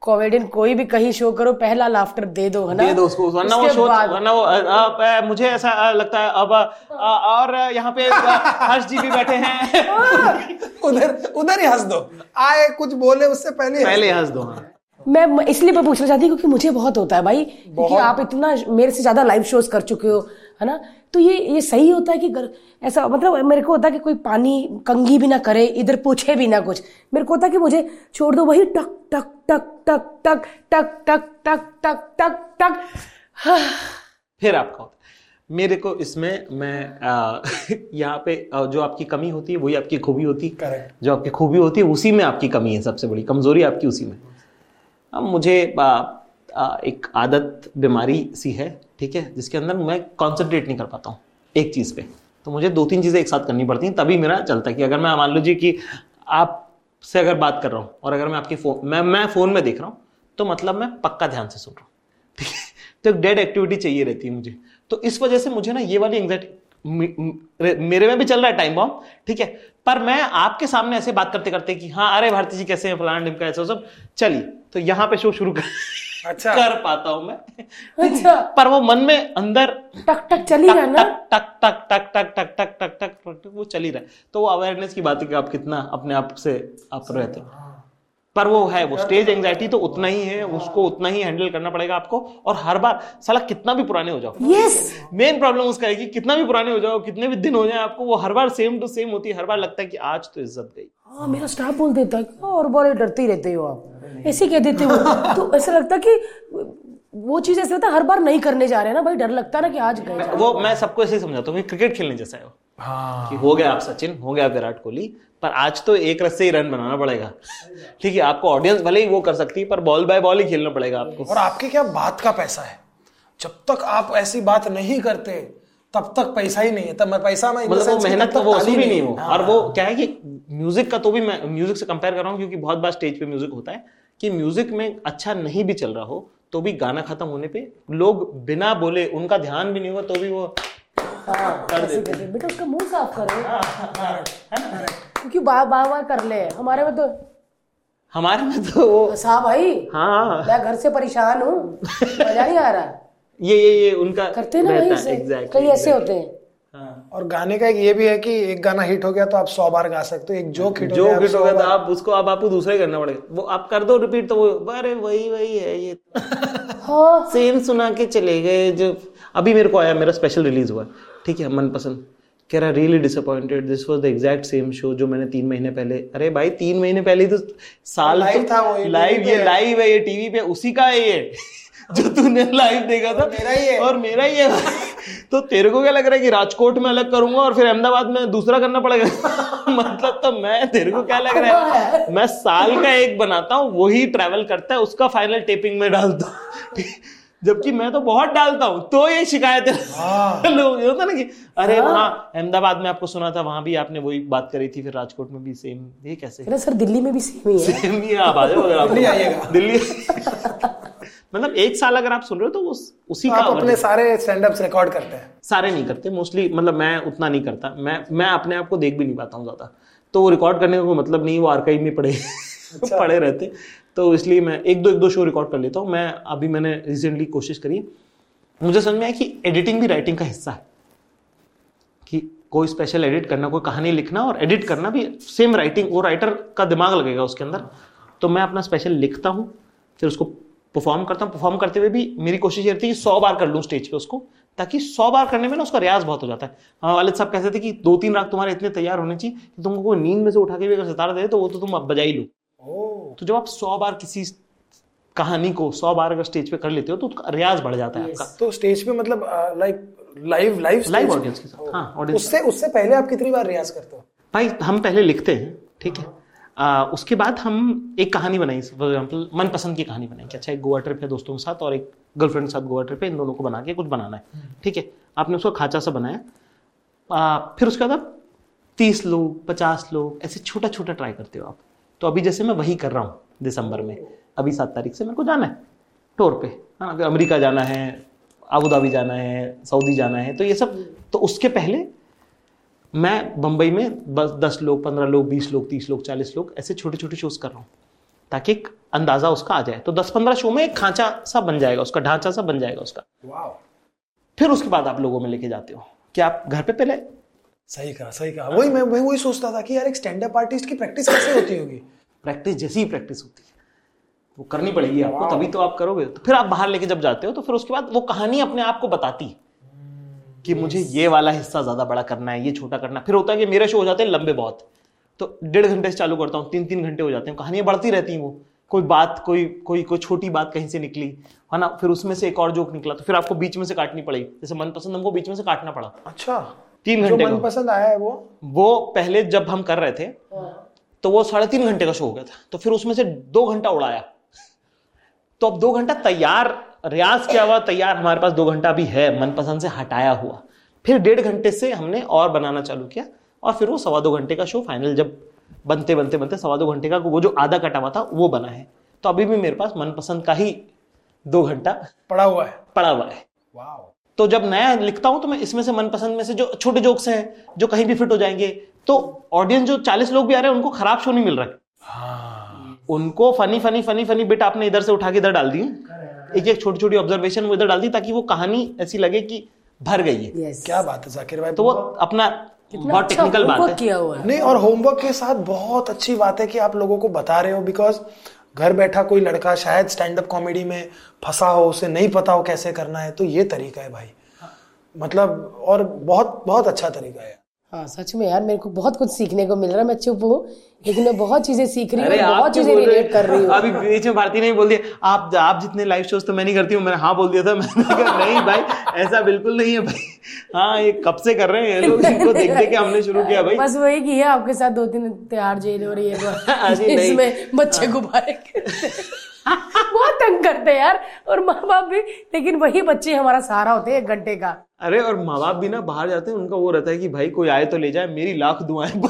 कॉमेडियन कोई भी कहीं शो करो पहला लाफ्टर दे दो है ना? दे दो उसको वरना वो शो वरना वो अ, मुझे ऐसा लगता है अब अ, और यहाँ पे हर्ष जी भी बैठे हैं। उधर उधर ही हंस दो। आए कुछ बोले उससे पहले पहले हंस दो हाँ। मैं इसलिए मैं पूछना चाहती हूँ क्योंकि मुझे बहुत होता है भाई क्योंकि आप इतना मेरे से ज़्यादा लाइव शोज़ कर चुके हो है ना तो ये ये सही होता है कि गर, ऐसा मतलब मेरे को होता है कि कोई पानी कंगी भी ना करे इधर पूछे भी ना कुछ मेरे को होता है कि मुझे छोड़ दो वही टक टक टक टक टक टक टक टक टक टक टक हाँ, फिर आपका होता मेरे को इसमें मैं यहाँ पे जो आपकी कमी होती है वही आपकी खूबी होती है जो आपकी खूबी होती है उसी में आपकी कमी है सबसे बड़ी कमज़ोरी आपकी उसी में मुझे अ, अ, एक आदत बीमारी सी है ठीक है जिसके अंदर मैं कॉन्सेंट्रेट नहीं कर पाता हूँ एक चीज़ पे। तो मुझे दो तीन चीज़ें एक साथ करनी पड़ती हैं तभी मेरा चलता है कि अगर मैं मान लीजिए कि आप से अगर बात कर रहा हूँ और अगर मैं आपकी फ़ोन मैं मैं फ़ोन में देख रहा हूँ तो मतलब मैं पक्का ध्यान से सुन रहा हूँ ठीक है? तो एक डेड एक्टिविटी चाहिए रहती है मुझे। तो इस वजह से मुझे ना ये वाली एंग्जाइटी मेरे में भी चल रहा है टाइम बॉम्ब ठीक है? पर मैं आपके सामने ऐसे बात करते करते कि हाँ अरे भारती जी कैसे हैं फलाना ढिमका ऐसा सब चलिए तो यहाँ पे शो शुरू कर अच्छा कर पाता हूँ मैं अच्छा पर वो मन में अंदर टक टक चली ही रहा टक ना टक टक टक टक टक टक टक टक टक वो चली ही रहा है तो वो अवेयरनेस की बात है कि आप कितना अपने आप से आप रहते हो पर वो है वो स्टेज एंजाइटी तो उतना ही है उसको उतना ही हैंडल करना पड़ेगा आपको। और हर बार साला कितना भी पुराने हो जाओ। यस मेन प्रॉब्लम उसका है कि कितना भी पुराने हो जाओ कितने भी दिन हो जाए आपको वो हर बार सेम टू सेम होती है हर बार लगता है कि आज तो इज़्ज़त गई। हाँ मेरा स्टाफ बोल देता है "हाँ, और बोले डरते ही रहते हो आप। ऐसे कह देते हो तो ऐसा लगता कि वो चीज़ ऐसा लगता है हर बार नहीं करने जा रहे हैं ना भाई डर लगता है ना कि आज गए वो मैं सबको ऐसे ही समझाता हूँ क्रिकेट खेलने जैसा है वो। हाँ। कि हो गया आप सचिन हो गया विराट कोहली पर आज तो एक रस से ही रन बनाना पड़ेगा। ठीक है आपको ऑडियंस भले ही वो कर सकती है पर बॉल बाय बॉल ही खेलना पड़ेगा आपको। और आपके क्या बात का पैसा है? जब तक आप ऐसी बात नहीं करते तब तक पैसा ही नहीं है। तब मैं पैसा में मतलब वो मेहनत तक वो वसूल ही नहीं। हो। हाँ। और वो क्या है कि म्यूज़िक का तो भी मैं म्यूज़िक से कंपेयर कर रहा हूँ क्योंकि बहुत बार स्टेज पे म्यूज़िक होता है कि म्यूज़िक में अच्छा नहीं भी चल रहा हो तो भी गाना खत्म होने पे लोग बिना बोले उनका ध्यान भी नहीं होगा तो भी वो हाँ। हैं, बेटा उसका मुँह साफ़ करो। क्योंकि बार बार बार कर ले। हमारे में तो हमारे में तो वो साहब भाई। हाँ। मैं घर से परेशान हूँ। मज़ा नहीं आ रहा। ये ये ये उनका करते ना वहीं से। Exactly, कई ऐसे होते हैं। हाँ। और गाने का एक ये भी है कि एक गाना हिट हो गया तो आप सौ बार गा सकते हो। एक जोक हिट हो जो हिट हो गया बार- आप उसको अब आपको दूसरा ही करना पड़ेगा। वो आप कर दो रिपीट तो वो अरे वही वही है ये हाँ। सेम सुना के चले गए जो अभी मेरे को आया मेरा स्पेशल रिलीज़ हुआ। ठीक है मनपसंद। कह रहा really disappointed this was the exact same show जो मैंने तीन महीने पहले अरे भाई तीन महीने पहले तो साल Live था वो, लाइव ये लाइव है ये टीवी पे उसी का है ये। जो तूने लाइव देखा था। मेरा ही है। और मेरा ही है। तो तेरे को क्या लग रहा है कि राजकोट में अलग करूँगा और फिर अहमदाबाद में दूसरा करना पड़ेगा? मतलब तो मैं तेरे को क्या लग रहा है? मैं साल का एक बनाता हूँ वही ट्रैवल करता है उसका फाइनल टेपिंग में डालता हूँ? जबकि मैं तो बहुत डालता हूँ तो ये शिकायत हाँ। है। लोग होता ना कि अरे वहाँ अहमदाबाद में आपको सुना था वहाँ भी आपने वही बात करी थी फिर राजकोट में भी सेम ये कैसे? रहे, सर दिल्ली में भी सेम ही है। सेम ही आप आ जाओ दिल्ली मतलब एक साल अगर आप सुन रहे हो तो उस उसी का आप अपने सारे स्टैंड अप्स रिकॉर्ड करते हैं। सारे नहीं करते मोस्टली मतलब मैं उतना नहीं करता। मैं मैं अपने आप को देख भी नहीं पाता हूँ ज़्यादा। तो वो रिकॉर्ड करने का कोई मतलब नहीं वो आर्काइव में पड़े अच्छा। पड़े रहते। तो इसलिए मैं एक दो एक दो शो रिकॉर्ड कर लेता हूँ। मैं, अभी मैंने रिसेंटली कोशिश करी। मुझे समझ में आया कि एडिटिंग भी राइटिंग का हिस्सा है। कि कोई स्पेशल एडिट करना, कोई कहानी लिखना और एडिट करना भी सेम राइटिंग वो राइटर का दिमाग लगेगा उसके अंदर। तो मैं अपना स्पेशल लिखता हूँ, फिर उसको परफॉर्म करता हूँ। परफॉर्म करते हुए भी मेरी कोशिश ये रहती है कि सौ बार कर लूँ स्टेज पे उसको, ताकि सौ बार करने में ना उसका रियाज बहुत हो जाता है। हाँ वालिद साहब कहते थे कि दो तीन राग तुम्हारे इतने तैयार होने चाहिए कि तुमको कोई नींद में से उठा के भी अगर सितारा दे तो वो तो तुम अब बजा ही लो। तो जब आप सौ बार किसी कहानी को सौ बार अगर स्टेज पे कर लेते हो तो उसका रियाज बढ़ जाता है आपका। तो स्टेज पे मतलब like live live live audience के साथ। हाँ ऑडियंस उससे उससे पहले आप कितनी बार रियाज करते हो? भाई हम पहले लिखते हैं ठीक है? आ, उसके बाद हम एक कहानी बनाई फॉर एग्ज़ाम्पल मनपसंद की कहानी बनाई कि अच्छा एक गोवा ट्रिप है दोस्तों के साथ और एक गर्लफ्रेंड के साथ गोवा ट्रिप है इन दोनों को बना के कुछ बनाना है ठीक है? आपने उसको खाचा सा बनाया। आ, फिर उसके बाद आप तीस लोग पचास लोग ऐसे छोटा छोटा ट्राई करते हो आप। तो अभी जैसे मैं वही कर रहा हूँ दिसंबर में। अभी सात तारीख से मेरे को जाना है टूर पे है ना? अमेरिका जाना है आबूधाबी जाना है सऊदी जाना है तो ये सब तो उसके पहले मैं बंबई में बस दस लोग पंद्रह लोग बीस लोग तीस लोग चालीस लोग ऐसे छोटे छोटे शोज़ कर रहा हूँ ताकि एक अंदाज़ा उसका आ जाए। तो दस पंद्रह शो में एक खांचा सा बन जाएगा उसका ढांचा सा बन जाएगा उसका। फिर उसके बाद आप लोगों में लेके जाते हो। कि आप घर पे पहले सही कहा सही कहा। वही मैं मैं वही सोचता था कि यार एक स्टैंड अप आर्टिस्ट की प्रैक्टिस कैसे होती होगी? प्रैक्टिस जैसी ही प्रैक्टिस होती है। वो करनी पड़ेगी आपको तभी तो आप करोगे। तो फिर आप बाहर लेके जब जाते हो तो फिर उसके बाद वो कहानी अपने आप को बताती। है कि मुझे ये वाला हिस्सा ज़्यादा बड़ा करना है ये छोटा करना फिर होता है कि मेरे शो हो जाते हैं लंबे बहुत। तो डेढ़ घंटे से चालू करता हूँ तीन तीन घंटे हो जाते हैं। कहानियाँ बढ़ती रहती हैं वो। कोई बात कोई कोई कोई छोटी बात कहीं से निकली है ना? फिर उसमें से एक और जोक निकला तो फिर आपको बीच में से काटनी पड़ेगी। जैसे मनपसंद हमको बीच में से काटना पड़ा। अच्छा। तीन घंटे का। मनपसंद आया है वो। वो पहले जब हम कर रहे थे तो वो साढ़े तीन घंटे का शो हो गया था। तो फिर उसमें से दो घंटा उड़ाया। तो अब दो घंटा तैयार रियाज किया हुआ तैयार हमारे पास दो घंटा भी है मनपसंद से हटाया हुआ। फिर डेढ़ घंटे से हमने और बनाना चालू किया और फिर वो सवा दो घंटे का शो फाइनल जब बनते बनते बनते सवा दो घंटे का वो जो आधा कटा हुआ था वो बना है। तो अभी भी मेरे पास मनपसंद का ही दो घंटा पड़ा हुआ है। पड़ा हुआ है। वाह तो जब नया लिखता हूँ तो मैं इसमें से मनपसंद में से जो छोटे जोक्स हैं जो कहीं भी फिट हो जाएँगे तो ऑडियंस जो चालीस लोग भी आ रहे हैं उनको खराब शो नहीं मिल रहा है। हाँ। उनको funny funny funny funny bit आपने इधर से उठा के इधर डाल दी एक एक छोटी छोटी ऑब्जर्वेशन वो इधर डाल दी ताकि वो कहानी ऐसी लगे कि भर गई है। यस क्या बात है जाकिर भाई तो वो अपना बहुत अच्छा टेक्निकल बात है। किया हुआ है। नहीं और होमवर्क के साथ बहुत अच्छी बात है कि आप लोगों को बता रहे हो बिकॉज़ घर बैठा कोई लड़का शायद स्टैंड अप कॉमेडी में फंसा हो उसे नहीं पता हो कैसे करना है तो ये तरीका है भाई। मतलब और बहुत बहुत अच्छा तरीका है। हाँ सच में यार मेरे को बहुत कुछ सीखने को मिल रहा है मैं चुप हूँ लेकिन मैं बहुत चीज़ें सीख रही हूँ बहुत चीज़ें रिलेट कर रही हूँ। अभी बीच में भारती ने भी बोल दिया आप आप जितने लाइव शोज़ तो मैं नहीं करती हूँ मैंने हाँ बोल दिया था मैंने कहा नहीं भाई ऐसा बिल्कुल नहीं है भाई। हाँ ये कब से कर रहे हैं लोग? इनको देख देख के हमने शुरू किया भाई। बस वही की है आपके साथ दो तीन तिहाड़ जेल हो रही है इसमें बच्चे गुब्बारे खेलते बहुत तंग करते हैं यार। और माँ बाप भी लेकिन वही बच्चे हमारा सहारा होते हैं एक घंटे का। अरे और माँ बाप भी ना बाहर जाते हैं उनका वो रहता है कि भाई कोई आए तो ले जाए मेरी लाख दुआएँ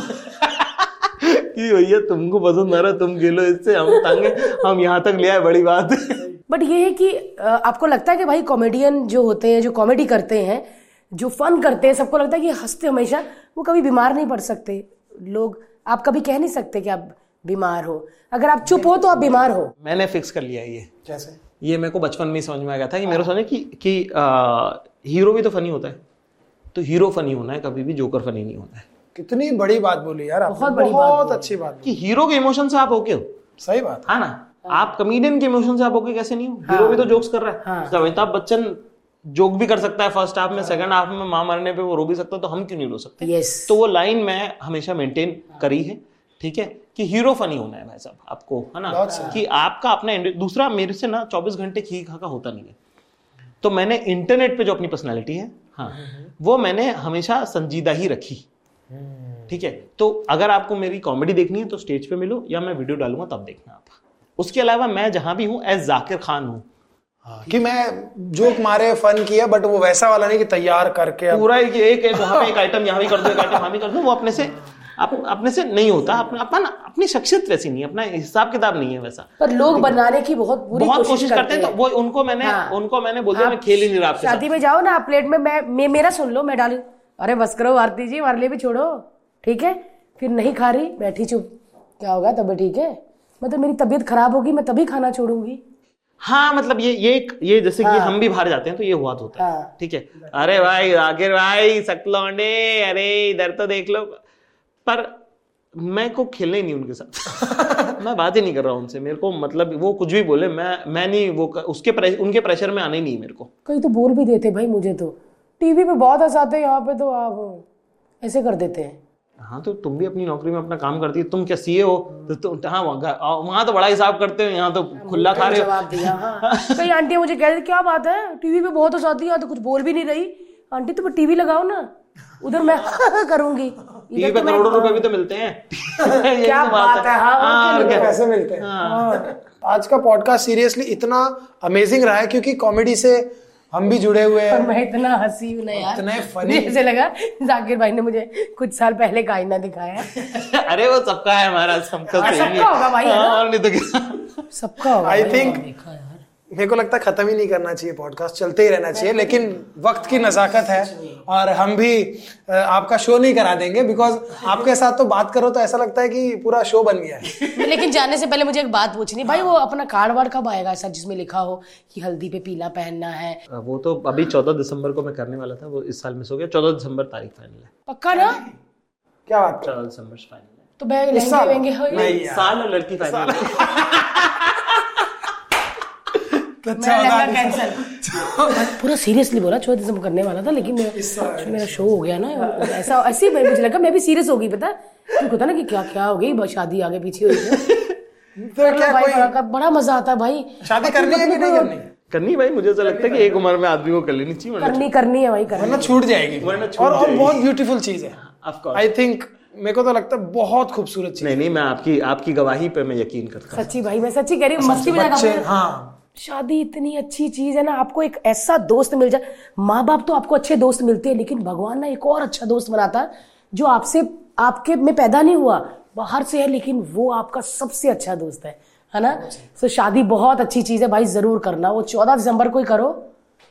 कि भैया तुमको पसंद आ रहा तुम खेलो इससे हम तंग हम यहाँ तक ले आए बड़ी बात है। बट ये है कि आपको लगता है कि भाई कॉमेडियन जो होते हैं जो कॉमेडी करते हैं जो फन करते हैं सबको लगता है कि हँसते हमेशा वो कभी बीमार नहीं पड़ सकते। लोग आप कभी कह नहीं सकते कि आप बीमार हो। अगर आप चुप हो तो आप बीमार हो। मैंने फिक्स कर लिया ये। जैसे ये मेरे को बचपन में ही समझ में आ गया था कि मेरे को समझ कि कि आ, हीरो भी तो फनी होता है। तो हीरो फनी होना है कभी भी जोकर फनी नहीं होना है। कितनी बड़ी बात बोली यार बहुत बड़ी बहुत अच्छी बात कि हीरो के इमोशन से आप ओके हो। सही बात। है ना? आप कमेडियन के इमोशन से आप ओके कैसे नहीं हो? हीरो भी तो जोक्स कर रहा है। तो अमिताभ बच्चन जोक भी कर सकता है फ़र्स्ट हाफ़ में सेकंड हाफ़ में माँ मरने पे वो रो भी सकता है तो हम क्यों नहीं रो सकते? तो वो लाइन मैं हमेशा मेंटेन करी है ठीक है? कि हीरो फनी होना है भाई साहब आपको है ना? कि आपका अपना दूसरा मेरे से ना 24 घंटे खी खा का होता नहीं है। तो मैंने इंटरनेट पे जो अपनी पर्सनालिटी है हाँ वो मैंने हमेशा संजीदा ही रखी। ठीक है? तो अगर आपको मेरी कॉमेडी देखनी है तो स्टेज पे मिलो या मैं वीडियो डालूँगा तब देखना आप। उसके अलावा मैं जहाँ भी हूँ एज जाकिर खान हूँ। हाँ, कि मैं जोक मारे फन किया बट वो वैसा वाला नहीं कि तैयार करके पूरा एक एक, एक वहाँ पे एक आइटम यहाँ भी कर दो एक आइटम वहाँ भी कर दो वो अपने से आप अपने से नहीं होता। अपना अपना अपनी शख्सियत वैसी नहीं है अपना हिसाब किताब नहीं है वैसा। पर लोग बनाने की बहुत बुरी बहुत कोशिश करते हैं तो वो उनको मैंने हाँ। उनको मैंने बोल दिया मैं खेल ही नहीं रहा शादी में जाओ ना आप प्लेट में मैं, मैं मेरा सुन लो मैं डालू। अरे बस करो आरती जी हमारे लिए भी छोड़ो। ठीक है? फिर नहीं खा रही बैठी चुप। क्या होगा? तब ठीक है? मतलब मेरी तबीयत खराब होगी मैं तभी खाना छोड़ूँगी। हाँ मतलब ये ये ये जैसे हाँ, कि हम भी बाहर जाते हैं तो ये हुआ तो होता है। हाँ। ठीक है? अरे भाई आखिर भाई सकलौंडे अरे इधर तो देख लो। पर मैं को खेलना नहीं उनके साथ। मैं बात ही नहीं कर रहा हूँ उनसे। मेरे को मतलब वो कुछ भी बोले मैं मैं नहीं वो उसके प्रेश, उनके प्रेशर में आना ही नहीं मेरे को। कहीं तो बोल भी देते भाई मुझे तो। टीवी पे बहुत हंसाते हैं यहाँ पे तो आप ऐसे कर देते हैं। हाँ तो तुम भी अपनी नौकरी में अपना काम करती है तुम क्या सीए हो? तो तुम हाँ वहाँ वहाँ तो बड़ा हिसाब करते हो यहाँ तो खुला खा रहे हो। हाँ। कई आंटियाँ मुझे कह रही क्या बात है? टीवी पे बहुत हंसाती है तो कुछ बोल भी नहीं रही। आंटी तुम टीवी लगाओ ना उधर मैं करूँगी। टीवी पे करोड़ों रुपए भी तो मिलते हैं। क्या तो बात है। हाँ हाँ, क्या? पैसे मिलते हैं। हाँ। आज का पॉडकास्ट सीरियसली इतना अमेजिंग रहा है क्योंकि कॉमेडी से हम भी जुड़े हुए पर हैं मैं इतना हँसी हूँ ना यार। इतने फनी ऐसे लगा जाकिर भाई ने मुझे कुछ साल पहले का आईना दिखाया। अरे वो सबका है हमारा सबका हाँ, ही सबका होगा भाई, हाँ, नहीं तो सबका होगा आई थिंक मेरे को लगता है खत्म ही नहीं करना चाहिए पॉडकास्ट चलते ही रहना चाहिए लेकिन वक्त की नजाकत है और हम भी आपका शो नहीं करा देंगे बिकॉज़ आपके साथ तो बात करो तो ऐसा लगता है कि पूरा शो बन गया है। लेकिन जाने से पहले मुझे एक बात पूछनी है। भाई वो अपना कार्ड वार्ड कब आएगा ऐसा जिसमें लिखा हो कि हल्दी पे पीला पहनना है? वो तो अभी चौदह दिसंबर को मैं करने वाला था वो इस साल मिस हो गया चौदह दिसंबर तारीख फाइनल है। पक्का ना? क्या बात चौदह दिसंबर फाइनल तो मैं लहंगे साल? वेंगे हो नहीं यार। साल और लड़की फाइनल है तो मैं लहंगा कैंसिल पूरा सीरियसली बोला चौदह दिसंबर करने वाला था लेकिन मेरा शो हो गया ना ऐसा ऐसे ही मुझे लगा मैं भी सीरियस हो गई पता? क्योंकि होता ना कि क्या क्या हो गई बस शादी आगे पीछे है तो क्या भाई कोई बड़ा, बड़ा मज़ा आता है भाई। शादी करनी है कि नहीं करनी करनी? भाई मुझे ऐसा लगता है कि एक उम्र में आदमी को कर लेनी चाहिए करनी करनी है भाई करनी वरना छूट जाएगी। और और बहुत ब्यूटीफुल चीज़ है। ऑफ़ कोर्स आई थिंक मेरे को तो लगता है बहुत खूबसूरत चीज़ नहीं नहीं मैं आपकी आपकी गवाही पे मैं यकीन करता हूँ। सच्ची भाई मैं सच्ची कह रही हूँ मस्ती में हाँ। शादी इतनी अच्छी चीज़ है ना आपको एक ऐसा दोस्त मिल जाए माँ बाप तो आपको अच्छे दोस्त मिलते हैं लेकिन भगवान ना एक और अच्छा दोस्त बनाता है जो आपसे आपके में पैदा नहीं हुआ बाहर से है लेकिन वो आपका सबसे अच्छा दोस्त है है ना? सो so, शादी बहुत अच्छी चीज़ है भाई ज़रूर करना वो चौदह दिसंबर को ही करो।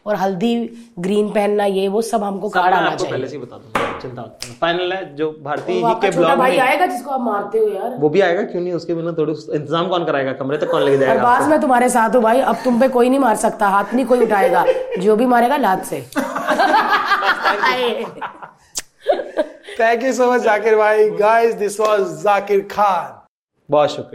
और हल्दी ग्रीन पहनना ये वो सब हमको कार्ड आना आपको पहले से बता दूँगा चिंता फाइनल है जो भारतीय ही के छोटा ब्लॉग भाई आएगा जिसको आप मारते हो यार। वो भी आएगा क्यों नहीं? उसके बिना थोड़ी इंतज़ाम कौन कराएगा? कमरे तक कौन लेके जाएगा अरबाज मैं तुम्हारे साथ हूँ भाई। अब तुम पे कोई नहीं मार सकता। हाथ नहीं कोई उठाएगा। जो भी मारेगा लात से। Thank you so much Zakir भाई। Guys this was Zakir Khan. बहुत शुक्रिया।